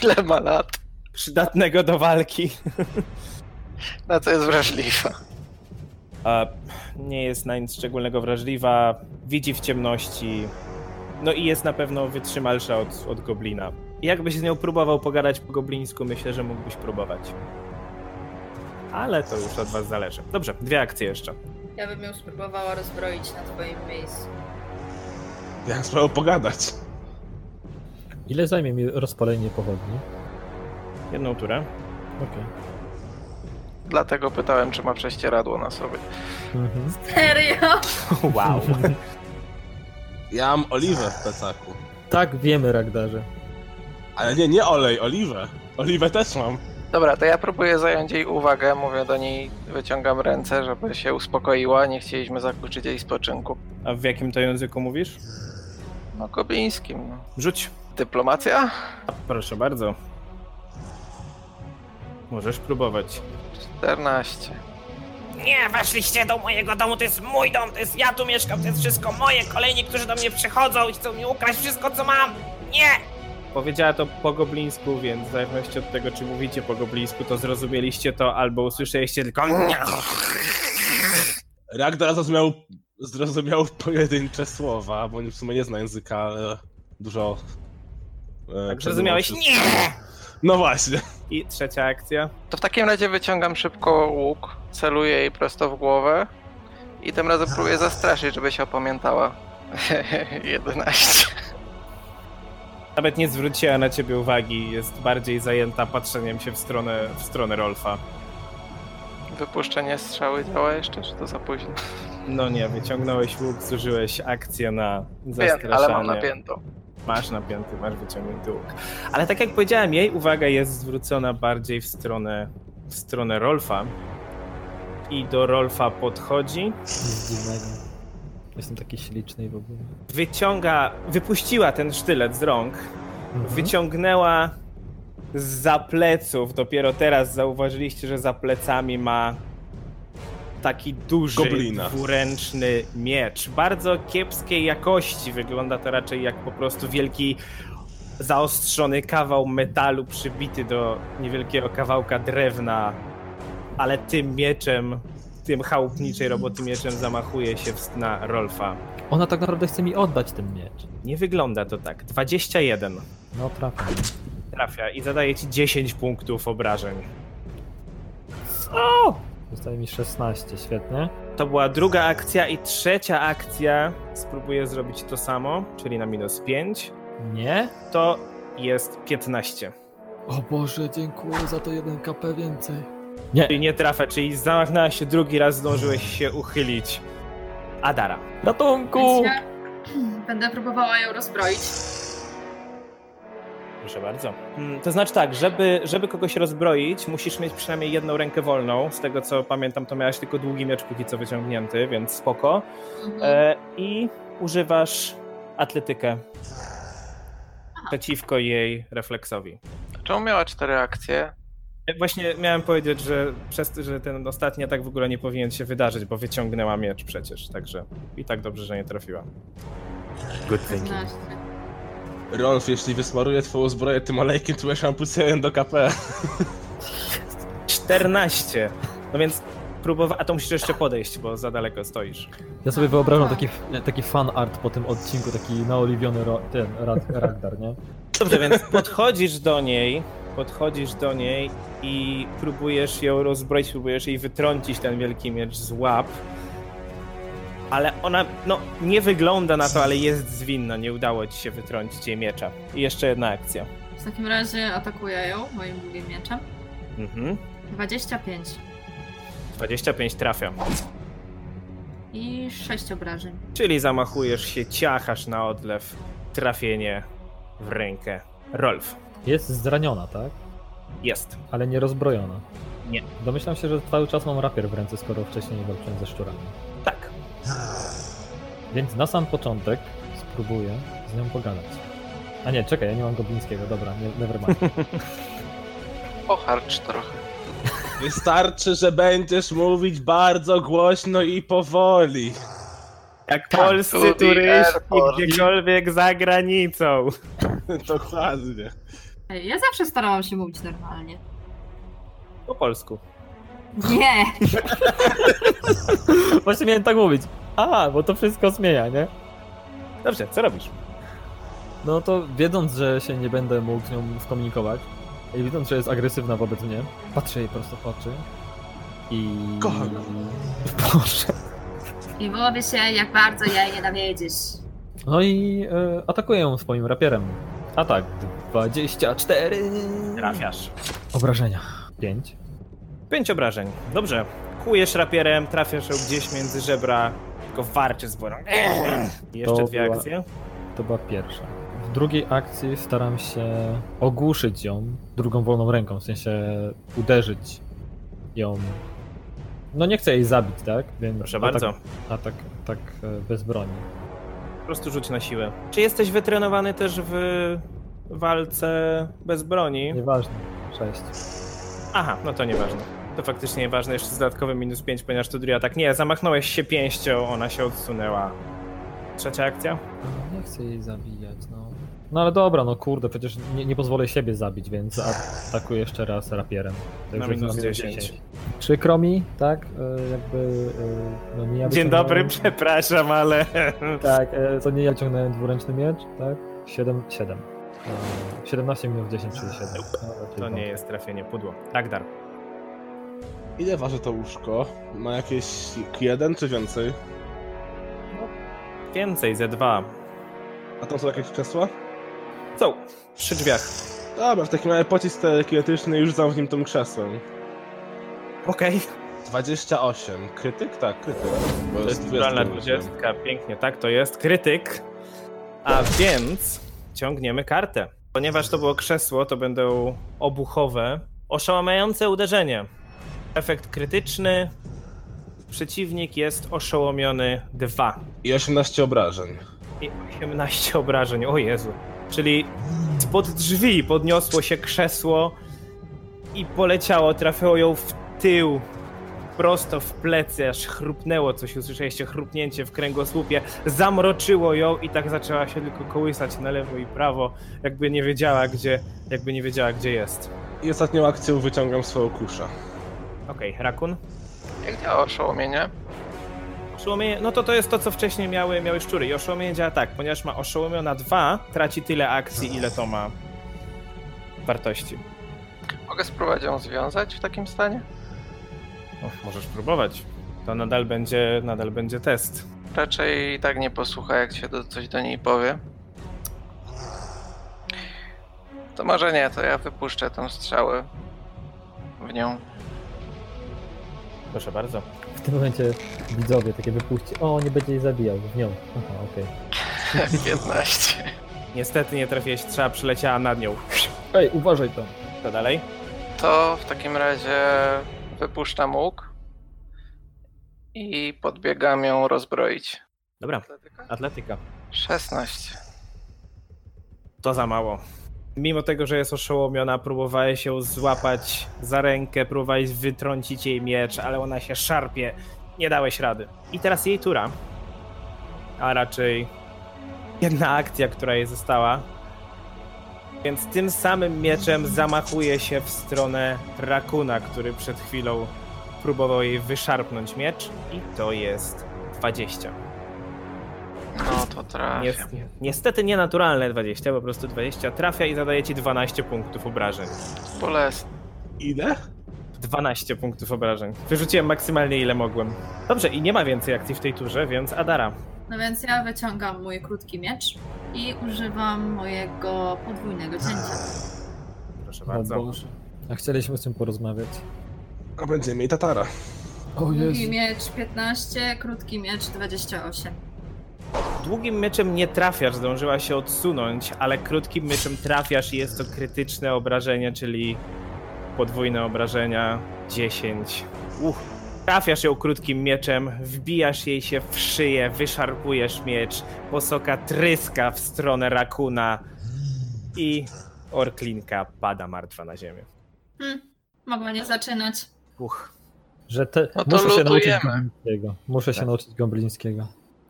Ile ma lat? Przydatnego do walki? Na co jest wrażliwa? A nie jest na nic szczególnego wrażliwa, widzi w ciemności, no i jest na pewno wytrzymalsza od, od goblina. Jakbyś z nią próbował pogadać po goblińsku, myślę, że mógłbyś próbować. Ale to już od was zależy. Dobrze, dwie akcje jeszcze. Ja bym ją spróbowała rozbroić na twoim miejscu. Jak spróbował pogadać. Ile zajmie mi rozpalenie pochodni? Jedną turę. Okej. Dlatego pytałem, czy ma prześcieradło na sobie. Mhm. Serio? [LAUGHS] Wow. Ja mam oliwę w plecaku. Tak, wiemy, Ragdarze. Ale nie, nie olej, oliwę. Oliwę też mam. Dobra, to ja próbuję zająć jej uwagę. Mówię do niej, wyciągam ręce, żeby się uspokoiła. Nie chcieliśmy zakłócić jej spoczynku. A w jakim to języku mówisz? No, goblińskim. No. Rzuć. Dyplomacja? Proszę bardzo. Możesz próbować. 14. Nie, weszliście do mojego domu, to jest mój dom, to jest ja tu mieszkam, to jest wszystko moje. Kolejni, którzy do mnie przychodzą i chcą mi ukraść wszystko, co mam. Nie! Powiedziała to po goblińsku, więc w zależności od tego, czy mówicie po goblińsku, to zrozumieliście to, albo usłyszeliście tylko nie. Ragnar zrozumiał, zrozumiał pojedyncze słowa, bo w sumie nie zna języka, ale dużo... e, Tak zrozumiałeś nie! No właśnie. I trzecia akcja. To w takim razie wyciągam szybko łuk, celuję jej prosto w głowę i tym razem próbuję zastraszyć, żeby się opamiętała. [LAUGHS] 11. Nawet nie zwróciła na ciebie uwagi, jest bardziej zajęta patrzeniem się w stronę, w stronę Rolfa. Wypuszczenie strzały działa jeszcze, czy to za późno? No nie, wyciągnąłeś łuk, zużyłeś akcję na Wiem, zastraszanie. ale mam napiętą. Masz napięty, masz wyciągnięty łuk. Ale tak jak powiedziałem, jej uwaga jest zwrócona bardziej w stronę, w stronę Rolfa. I do Rolfa podchodzi, Nic dziwnego. Jestem taki śliczny i w ogóle. wyciąga, wypuściła ten sztylet z rąk, Mhm. wyciągnęła za pleców. Dopiero teraz zauważyliście, że za plecami ma taki duży, Goblina. dwuręczny miecz. Bardzo kiepskiej jakości. Wygląda to raczej jak po prostu wielki zaostrzony kawał metalu przybity do niewielkiego kawałka drewna, ale tym mieczem, tym chałupniczej roboty mieczem zamachuje się w- na Rolfa. Ona tak naprawdę chce mi oddać ten miecz. Nie wygląda to tak. 21 No trafia. trafia i zadaje ci 10 punktów obrażeń. O! Zostaje mi 16, świetnie. To była druga akcja i trzecia akcja spróbuję zrobić to samo, czyli na minus 5. Nie? To jest 15. O Boże, dziękuję za to 1 KP więcej. Czyli nie trafia, czyli zamachnęła się drugi raz, zdążyłeś się uchylić. Adara. Ratunku! Więc ja [CLEARS THROAT] będę próbowała ją rozbroić. Proszę bardzo. Mm, To znaczy tak, żeby, żeby kogoś rozbroić, musisz mieć przynajmniej jedną rękę wolną. Z tego co pamiętam, to miałeś tylko długi miecz póki co wyciągnięty, więc spoko. Mhm. E, I używasz atletykę przeciwko jej refleksowi. Czemu miała cztery akcje? E, Właśnie miałem powiedzieć, że przez że ten ostatni atak w ogóle nie powinien się wydarzyć, bo wyciągnęła miecz przecież, także i tak dobrze, że nie trafiła. Good thinking. 15. Rolf, jeśli wysmaruję twoją zbroję tym olejkiem, to będziesz ampucję do KP. 14! No więc próbowa... A to musisz jeszcze podejść, bo za daleko stoisz. Ja sobie wyobrażam taki, taki fan art po tym odcinku, taki naoliwiony ro, ten Rag- Ragdar, nie? Dobrze, więc podchodzisz do niej, podchodzisz do niej i próbujesz ją rozbroić, próbujesz jej wytrącić ten wielki miecz z łap. Ale ona, no, nie wygląda na to, ale jest zwinna, nie udało ci się wytrącić jej miecza. I jeszcze jedna akcja. W takim razie atakuję ją moim długim mieczem. Mhm. 25 25 trafia. i 6 obrażeń. Czyli zamachujesz się, ciachasz na odlew, trafienie w rękę. Rolf. Jest zraniona, tak? Jest. Ale nie rozbrojona. Nie. Domyślam się, że cały czas mam rapier w ręce, skoro wcześniej walczyłem ze szczurami. Więc na sam początek spróbuję z nią pogadać. A nie, czekaj, ja nie mam goblińskiego, dobra, nie, never mind. [LAUGHS] Pocharcz trochę. Wystarczy, że będziesz mówić bardzo głośno i powoli. Jak Tak. polscy turyści gdziekolwiek za granicą. [LAUGHS] Dokładnie. Ej, Ja zawsze starałam się mówić normalnie. Po polsku. Nie! [LAUGHS] Właśnie miałem tak mówić. A, bo to wszystko zmienia, nie? Dobrze, co robisz? No to wiedząc, że się nie będę mógł z nią skomunikować i widząc, że jest agresywna wobec mnie, patrzę jej prosto w oczy i... Kocham [LAUGHS] Boże. I byłoby się, jak bardzo jej nienawidzisz. No i e, atakuję ją swoim rapierem. Atak 24. Trafiasz. Obrażenia. 5. Pięć obrażeń. Dobrze. Kujesz rapierem, trafiasz ją gdzieś między żebra, tylko warczy z worą. I jeszcze dwie była- akcje. To była pierwsza. W drugiej akcji staram się ogłuszyć ją drugą wolną ręką, w sensie uderzyć ją. No nie chcę jej zabić, tak? Więc Proszę atak, bardzo. Atak, tak e, bez broni. Po prostu rzuć na siłę. Czy jesteś wytrenowany też w walce bez broni? Nieważne. 6. Aha, no to nieważne. To faktycznie nieważne, jeszcze z dodatkowym minus 5, ponieważ to drugi atak. Nie, zamachnąłeś się pięścią, ona się odsunęła. Trzecia akcja? Nie chcę jej zabijać, no. No ale dobra, no kurde, przecież nie, nie pozwolę siebie zabić, więc atakuję jeszcze raz rapierem. To Na minus 10. Przykro mi, tak? E, jakby. e, No nie ja Dzień dobry, przepraszam, ale... Tak, e, to nie ja ciągnąłem dwuręczny miecz, tak? 7, 7. E, 17 minus 10, czyli 7. To nie jest trafienie pudło. Ragdar. Ile waży to łóżko? Ma jakieś jeden czy więcej? Więcej, ze dwa. A tam są jakieś krzesła? Są, przy drzwiach. Dobra, w takim razie pocisk telekinetyczny już nim tym krzesłem. Okej. 28. Krytyk? Tak, krytyk. Bo To jest naturalna 28. 20, pięknie, tak, to jest krytyk. A więc ciągniemy kartę. Ponieważ to było krzesło, to będą obuchowe, oszałamiające uderzenie. Efekt krytyczny. Przeciwnik jest oszołomiony 2 I 18 obrażeń. i 18 obrażeń. O Jezu. Czyli spod drzwi podniosło się krzesło i poleciało, trafiło ją w tył, prosto w plecy, aż chrupnęło coś, usłyszeliście chrupnięcie w kręgosłupie, zamroczyło ją i tak zaczęła się tylko kołysać na lewo i prawo, jakby nie wiedziała gdzie, jakby nie wiedziała gdzie jest. I ostatnią akcją wyciągam swoją kuszę. Okej, Rakun. Jak działa oszołomienie? Oszołomienie, no to to jest to, co wcześniej miały, miały szczury. I oszołomienie działa tak, ponieważ ma oszołomiona 2, traci tyle akcji, ile to ma wartości. Mogę spróbować ją związać w takim stanie? O, możesz próbować. To nadal będzie, nadal będzie test. Raczej i tak nie posłucha, jak się do, coś do niej powie. To może nie, to ja wypuszczę tą strzałę w nią. Proszę bardzo. W tym momencie widzowie takie wypuści. O, nie będzie jej zabijał w nią. Aha, okej. [LAUGHS] 15. Niestety nie trafiłeś, strzała przyleciała nad nią. Ej, uważaj tam. Co dalej? To w takim razie wypuszczam łuk i podbiegam ją rozbroić. Dobra, Atletyka? atletyka. 16. To za mało. Mimo tego, że jest oszołomiona, próbowałeś ją złapać za rękę, próbowałeś wytrącić jej miecz, ale ona się szarpie. Nie dałeś rady. I teraz jej tura. A raczej jedna akcja, która jej została. Więc tym samym mieczem zamachuje się w stronę Rakuna, który przed chwilą próbował jej wyszarpnąć miecz. I to jest 20. No to trafię. Nies- niestety nienaturalne 20, po prostu 20 trafia i zadaje ci 12 punktów obrażeń. Bolesne. Ile? 12 punktów obrażeń. Wyrzuciłem maksymalnie ile mogłem. Dobrze, i nie ma więcej akcji w tej turze, więc Adara. No więc ja wyciągam mój krótki miecz i używam mojego podwójnego cięcia. Proszę O bardzo. Boże. A chcieliśmy z tym porozmawiać. A będzie miej tatara. O Długi miecz 15, krótki miecz 28. Długim meczem nie trafiasz, zdążyła się odsunąć, ale krótkim meczem trafiasz i jest to krytyczne obrażenie, czyli podwójne obrażenia 10. Uch. Trafiasz ją krótkim mieczem, wbijasz jej się w szyję, wyszarpujesz miecz, posoka tryska w stronę rakuna i orklinka pada martwa na ziemię. Hm, mogła nie zaczynać. Uch. Że te... No Muszę się nauczyć. Muszę się Tak. nauczyć goblińskiego.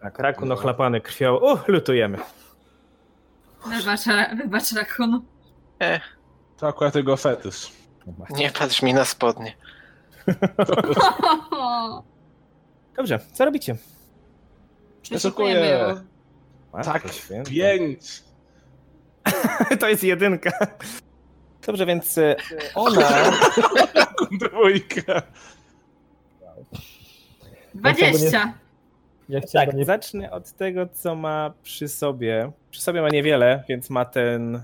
Tak, rakun ochlapany krwią. Uch, lutujemy. Wybacz, wybacz Rakun. To akurat jego fetysz. Nie patrz mi na spodnie. [LAUGHS] Dobrze, co robicie? Matko Tak. Pięć! [LAUGHS] To jest jedynka. Dobrze, więc e, ona. [LAUGHS] Dwójka. 20. Ja chciałem Tak, do niej... zacznę od tego, co ma przy sobie. Przy sobie ma niewiele, więc ma ten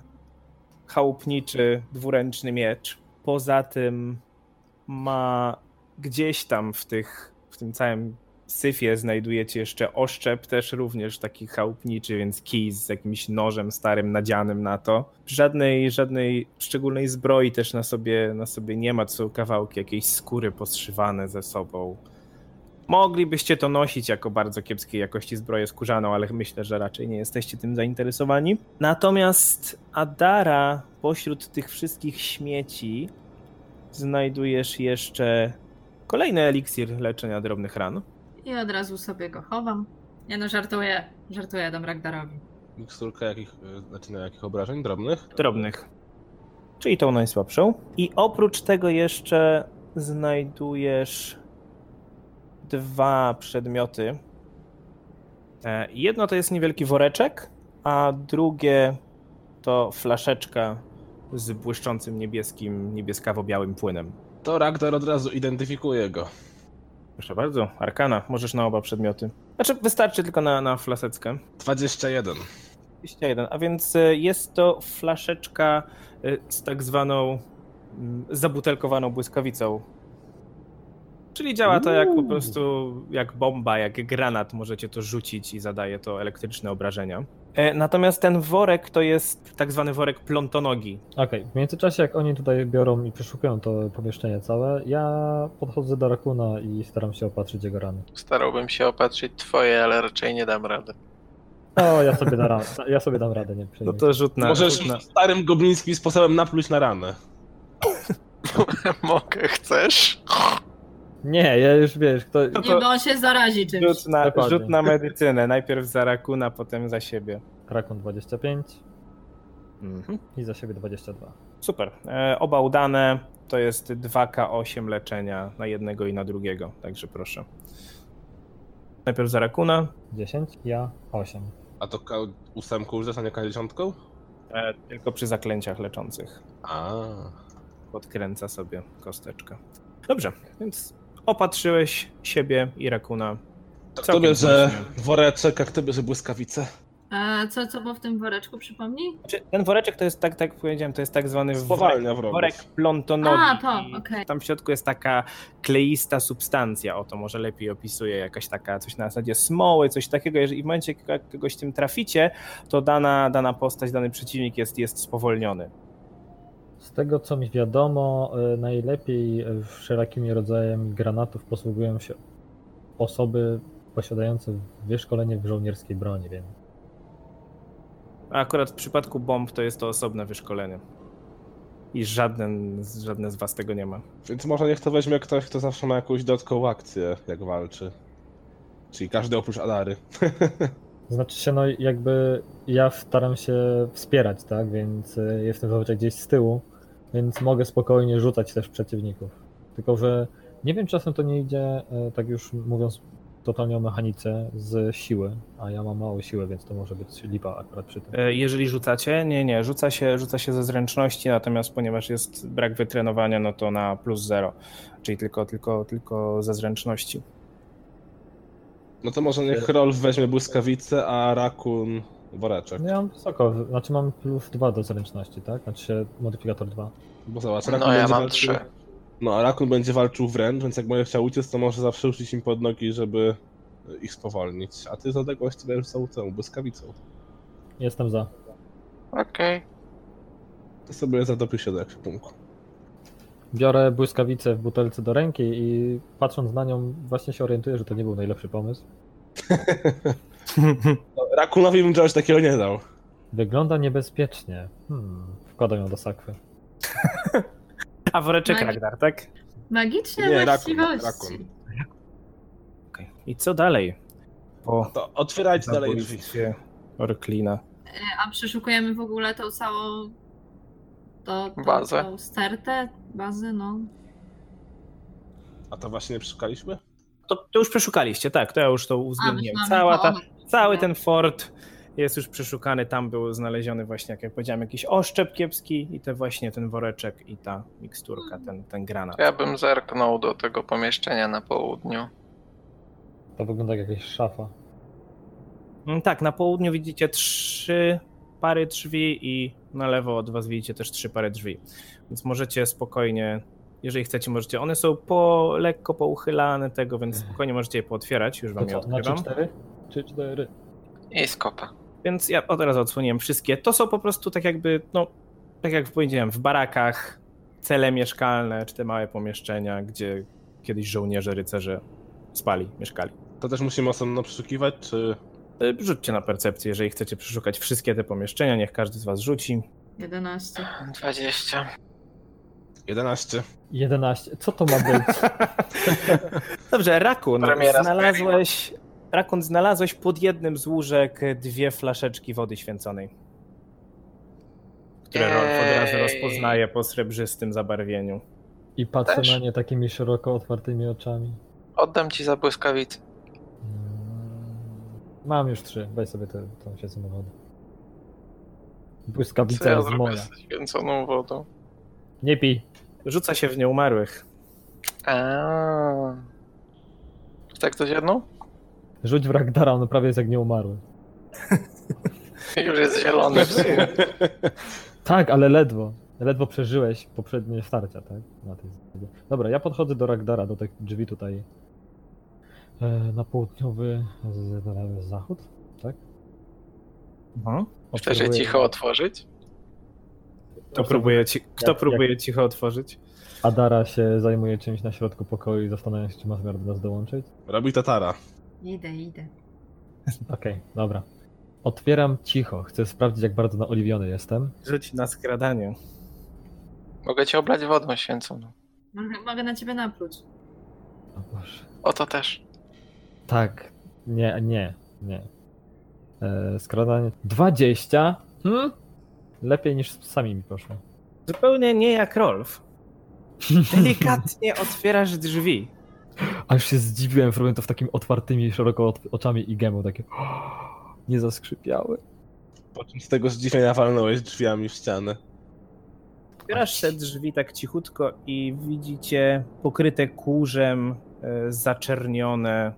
chałupniczy, dwuręczny miecz. Poza tym ma gdzieś tam w tych, w tym całym syfie znajdujecie jeszcze oszczep, też również taki chałupniczy, więc kij z jakimś nożem starym nadzianym na to. Żadnej, żadnej szczególnej zbroi też na sobie, na sobie nie ma, są kawałki jakiejś skóry poszywane ze sobą. Moglibyście to nosić jako bardzo kiepskiej jakości zbroję skórzaną, ale myślę, że raczej nie jesteście tym zainteresowani. Natomiast Adara, pośród tych wszystkich śmieci, znajdujesz jeszcze kolejny eliksir leczenia drobnych ran. I od razu sobie go chowam. Nie no, żartuję. Żartuję, dam Ragdarowi. Miksturka jakich, e, znaczy na jakich obrażeń? Drobnych? Drobnych. Czyli tą najsłabszą. I oprócz tego jeszcze znajdujesz dwa przedmioty. E, Jedno to jest niewielki woreczek, a drugie to flaszeczka z błyszczącym niebieskim, niebieskawo-białym płynem. To Ragnar od razu identyfikuje go. Proszę bardzo, Arkana, możesz na oba przedmioty. Znaczy, wystarczy tylko na, na flaseczkę. 21. 21, a więc e, jest to flaszeczka e, z tak zwaną mm, zabutelkowaną błyskawicą. Czyli działa to jak po prostu jak bomba, jak granat, możecie to rzucić i zadaje to elektryczne obrażenia. E, Natomiast ten worek to jest tak zwany worek plątonogi. Okej, w międzyczasie jak oni tutaj biorą i przeszukują to pomieszczenie całe, ja podchodzę do Rakuna i staram się opatrzyć jego rany. Starałbym się opatrzyć twoje, ale raczej nie dam rady. O, ja sobie, da ja sobie dam radę, nie No przejmuj. to rzut na... Możesz rzut na starym goblińskim sposobem napluć na ranę. [LAUGHS] Mogę, chcesz? Nie, ja już wiesz, kto... No Nie, bo on się zarazi czymś. rzut na, Dokładnie. rzut na medycynę. Najpierw za Rakuna, potem za siebie. Rakun 25 Mhm. i za siebie 22. Super. E, oba udane. To jest 2K8 leczenia na jednego i na drugiego, także proszę. Najpierw za Rakuna. 10, ja 8. A to K ósemką już zostanie K10? E, tylko przy zaklęciach leczących. A. Podkręca sobie kosteczkę. Dobrze, więc opatrzyłeś siebie i Rakuna. To kto Całkiem bierze słusznie. woreczek, a kto bierze błyskawicę? A co, co było w tym woreczku, przypomnij? Znaczy, Ten woreczek to jest, tak, tak jak powiedziałem, to jest tak zwany Spowalnia worek, worek plątonogi. A, to, okej. Tam w środku jest taka kleista substancja, o to może lepiej opisuje, jakaś taka, coś na zasadzie smoły, coś takiego. Jeżeli w momencie, jak kogoś tym traficie, to dana, dana postać, dany przeciwnik jest, jest spowolniony. Z tego co mi wiadomo, y, najlepiej y, wszelakimi rodzajami granatów posługują się osoby posiadające wyszkolenie w żołnierskiej broni, więc A akurat w przypadku bomb to jest to osobne wyszkolenie. I żaden, żadne z was tego nie ma. Więc może niech to weźmie ktoś, kto zawsze ma jakąś dodatkową akcję, jak walczy. Czyli każdy oprócz Adary. [LAUGHS] Znaczy się, no jakby ja staram się wspierać, tak, więc y, jestem zazwyczaj gdzieś z tyłu, więc mogę spokojnie rzucać też przeciwników. Tylko, że nie wiem, czasem to nie idzie, y, tak już mówiąc totalnie o mechanice, z siły, a ja mam mało siły, więc to może być lipa akurat przy tym. E, Jeżeli rzucacie, nie, nie, rzuca się, rzuca się ze zręczności, natomiast ponieważ jest brak wytrenowania, no to na plus zero, czyli tylko, tylko, tylko ze zręczności. No to może niech Rolf weźmie błyskawicę, a Rakun woreczek. No ja mam wysoko, znaczy mam plus 2 do zręczności, tak? Znaczy się modyfikator 2. Bo zobacz, No ja mam walczył... trzy. No, a Rakun będzie walczył wręcz, więc jak będzie chciał uciec, to może zawsze rzucić im pod nogi, żeby ich spowolnić. A ty z odległości będziesz rzucał tą błyskawicą. Jestem za. Okej. To sobie zatopił się do ekwipunku. Biorę błyskawicę w butelce do ręki i patrząc na nią właśnie się orientuję, że to nie był najlepszy pomysł. [LAUGHS] No, Rakunowi bym czegoś takiego nie dał. Wygląda niebezpiecznie. Hmm. Wkładam ją do sakwy. A woreczek Magi- Ragnar, tak? Magiczne Nie, Rakun, właściwości. Rakun. Okej. I co dalej? Po To otwierajcie dalej drzwi. Orklina. E, A przeszukujemy w ogóle tą całą... To, to, Bazę. Tą stertę, bazę, no. A to właśnie nie przeszukaliśmy? To, to już przeszukaliście, tak, to ja już to uwzględniłem. Cała ta. Cały ten fort jest już przeszukany, tam był znaleziony właśnie, jak ja powiedziałem, jakiś oszczep kiepski i te właśnie ten woreczek i ta miksturka, ten, ten granat. Ja bym zerknął do tego pomieszczenia na południu. To wygląda jak jakaś szafa. Mm, Tak, na południu widzicie trzy pary drzwi i na lewo od was widzicie też trzy pary drzwi. Więc możecie spokojnie, jeżeli chcecie, możecie. One są po lekko pouchylane tego, więc spokojnie możecie je pootwierać, już wam To je znaczy odkrywam. 4? Czy 4? I skopa. Więc ja od razu odsłoniłem wszystkie. To są po prostu tak jakby, no, tak jak powiedziałem, w barakach cele mieszkalne, czy te małe pomieszczenia, gdzie kiedyś żołnierze, rycerze spali, mieszkali. To też musimy osobno przeszukiwać, czy... Y, Rzućcie na percepcję, jeżeli chcecie przeszukać wszystkie te pomieszczenia, niech każdy z was rzuci. 11. 20. 11. 11. Co to ma być? [LAUGHS] Dobrze, Rakun, Premiera znalazłeś, Rakun, znalazłeś pod jednym z łóżek dwie flaszeczki wody święconej, które Rolf od razu rozpoznaje po srebrzystym zabarwieniu. I patrzę Też? na nie takimi szeroko otwartymi oczami. Oddam ci za błyskawicę. Mm, Mam już trzy. Weź sobie tę tą wody. Co Błyskawica ja jest moja. z święconą wodą? Nie pij. Rzuca się w nieumarłych. A. Tak to jedno? Rzuć w Ragdara, on prawie jest jak nieumarły. [LAUGHS] Już jest zielony. Tak, ale ledwo. Ledwo przeżyłeś poprzednie starcia, tak? Na tej zasadzie. Dobra, ja podchodzę do Ragdara, do tych drzwi tutaj e, na południowy zachód, tak? Mhm. Chcesz je cicho otworzyć? Kto próbuje, ci, kto Jak- próbuje cicho otworzyć? Adara się zajmuje czymś na środku pokoju i zastanawia się, czy ma zamiar do nas dołączyć. Robi tatara. Idę, idę. [LAUGHS] Okej, dobra. Otwieram cicho. Chcę sprawdzić, jak bardzo naoliwiony jestem. Rzuć na skradanie. Mogę cię oblać wodą święconą. Mogę, mogę na ciebie napluć. O Boże. O to też. Tak. Nie, nie, nie. E, skradanie. 20? Hmm? Lepiej niż sami mi poszło. Zupełnie nie jak Rolf. [LAUGHS] Delikatnie otwierasz drzwi. Aż się zdziwiłem, robię to w takim otwartymi szeroko oczami i gębą, takie nie zaskrzypiały. Po czym z tego zdziwienia walnąłeś drzwiami w ścianę. Otwierasz te drzwi tak cichutko i widzicie pokryte kurzem, e, zaczernione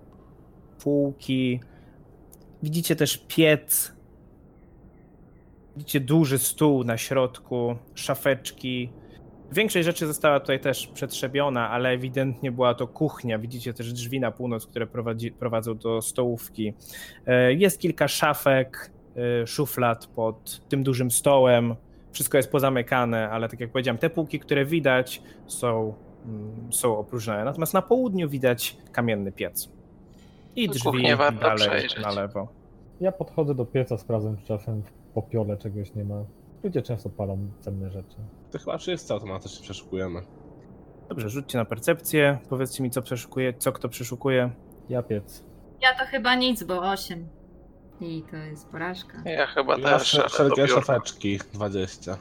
półki. Widzicie też piec. Widzicie duży stół na środku, szafeczki. Większość rzeczy została tutaj też przetrzebiona, ale ewidentnie była to kuchnia. Widzicie też drzwi na północ, które prowadzi, prowadzą do stołówki. E, Jest kilka szafek, e, szuflad pod tym dużym stołem. Wszystko jest pozamykane, ale tak jak powiedziałem, te półki, które widać, są, mm, są opróżnione. Natomiast na południu widać kamienny piec. I drzwi dalej przejrzeć. na lewo. Ja podchodzę do pieca, sprawdzam, czy czasem w popiole czegoś nie ma. Ludzie często palą cenne rzeczy. To chyba wszyscy automatycznie przeszukujemy. Dobrze, rzućcie na percepcję. Powiedzcie mi, co przeszukuje, co kto przeszukuje. Ja piec. Ja to chyba nic, bo 8. I to jest porażka. Ja chyba Ja też. wszelkie szafeczki 20.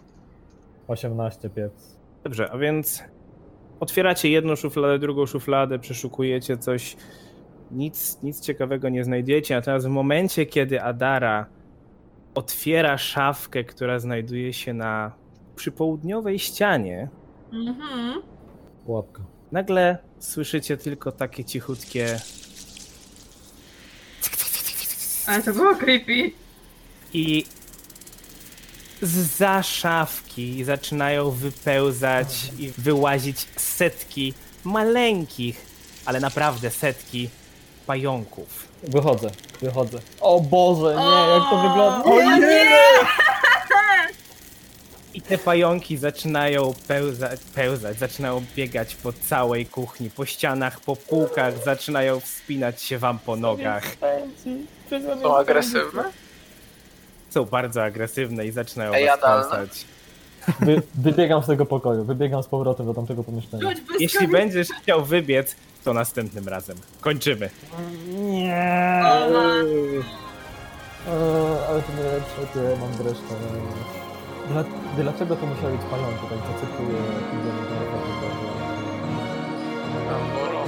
18 piec. Dobrze, a więc otwieracie jedną szufladę, drugą szufladę, przeszukujecie coś. Nic, nic ciekawego nie znajdziecie. Natomiast w momencie, kiedy Adara otwiera szafkę, która znajduje się na przypołudniowej ścianie, Mhm. Łapka. nagle słyszycie tylko takie cichutkie Ale to było creepy. i za szafki zaczynają wypełzać i wyłazić setki maleńkich, ale naprawdę setki pająków. Wychodzę, wychodzę. O Boże, nie, jak to wygląda. O nie! I te pająki zaczynają pełzać, pełzać, zaczynają biegać po całej kuchni, po ścianach, po półkach, zaczynają wspinać się wam po nogach. Są agresywne? Są bardzo agresywne i zaczynają Ej, was jadalne? kąsać. Wy, wybiegam z tego pokoju, wybiegam z powrotem do tamtego pomieszczenia. Jeśli będziesz chciał wybiec, to następnym razem. Kończymy. Nie. Eee, ale to najlepsze, to ja mam dreszcze. Dla, dlaczego to musiało być palonki? Tak zacytuję Indiana Jones'a. Amboro.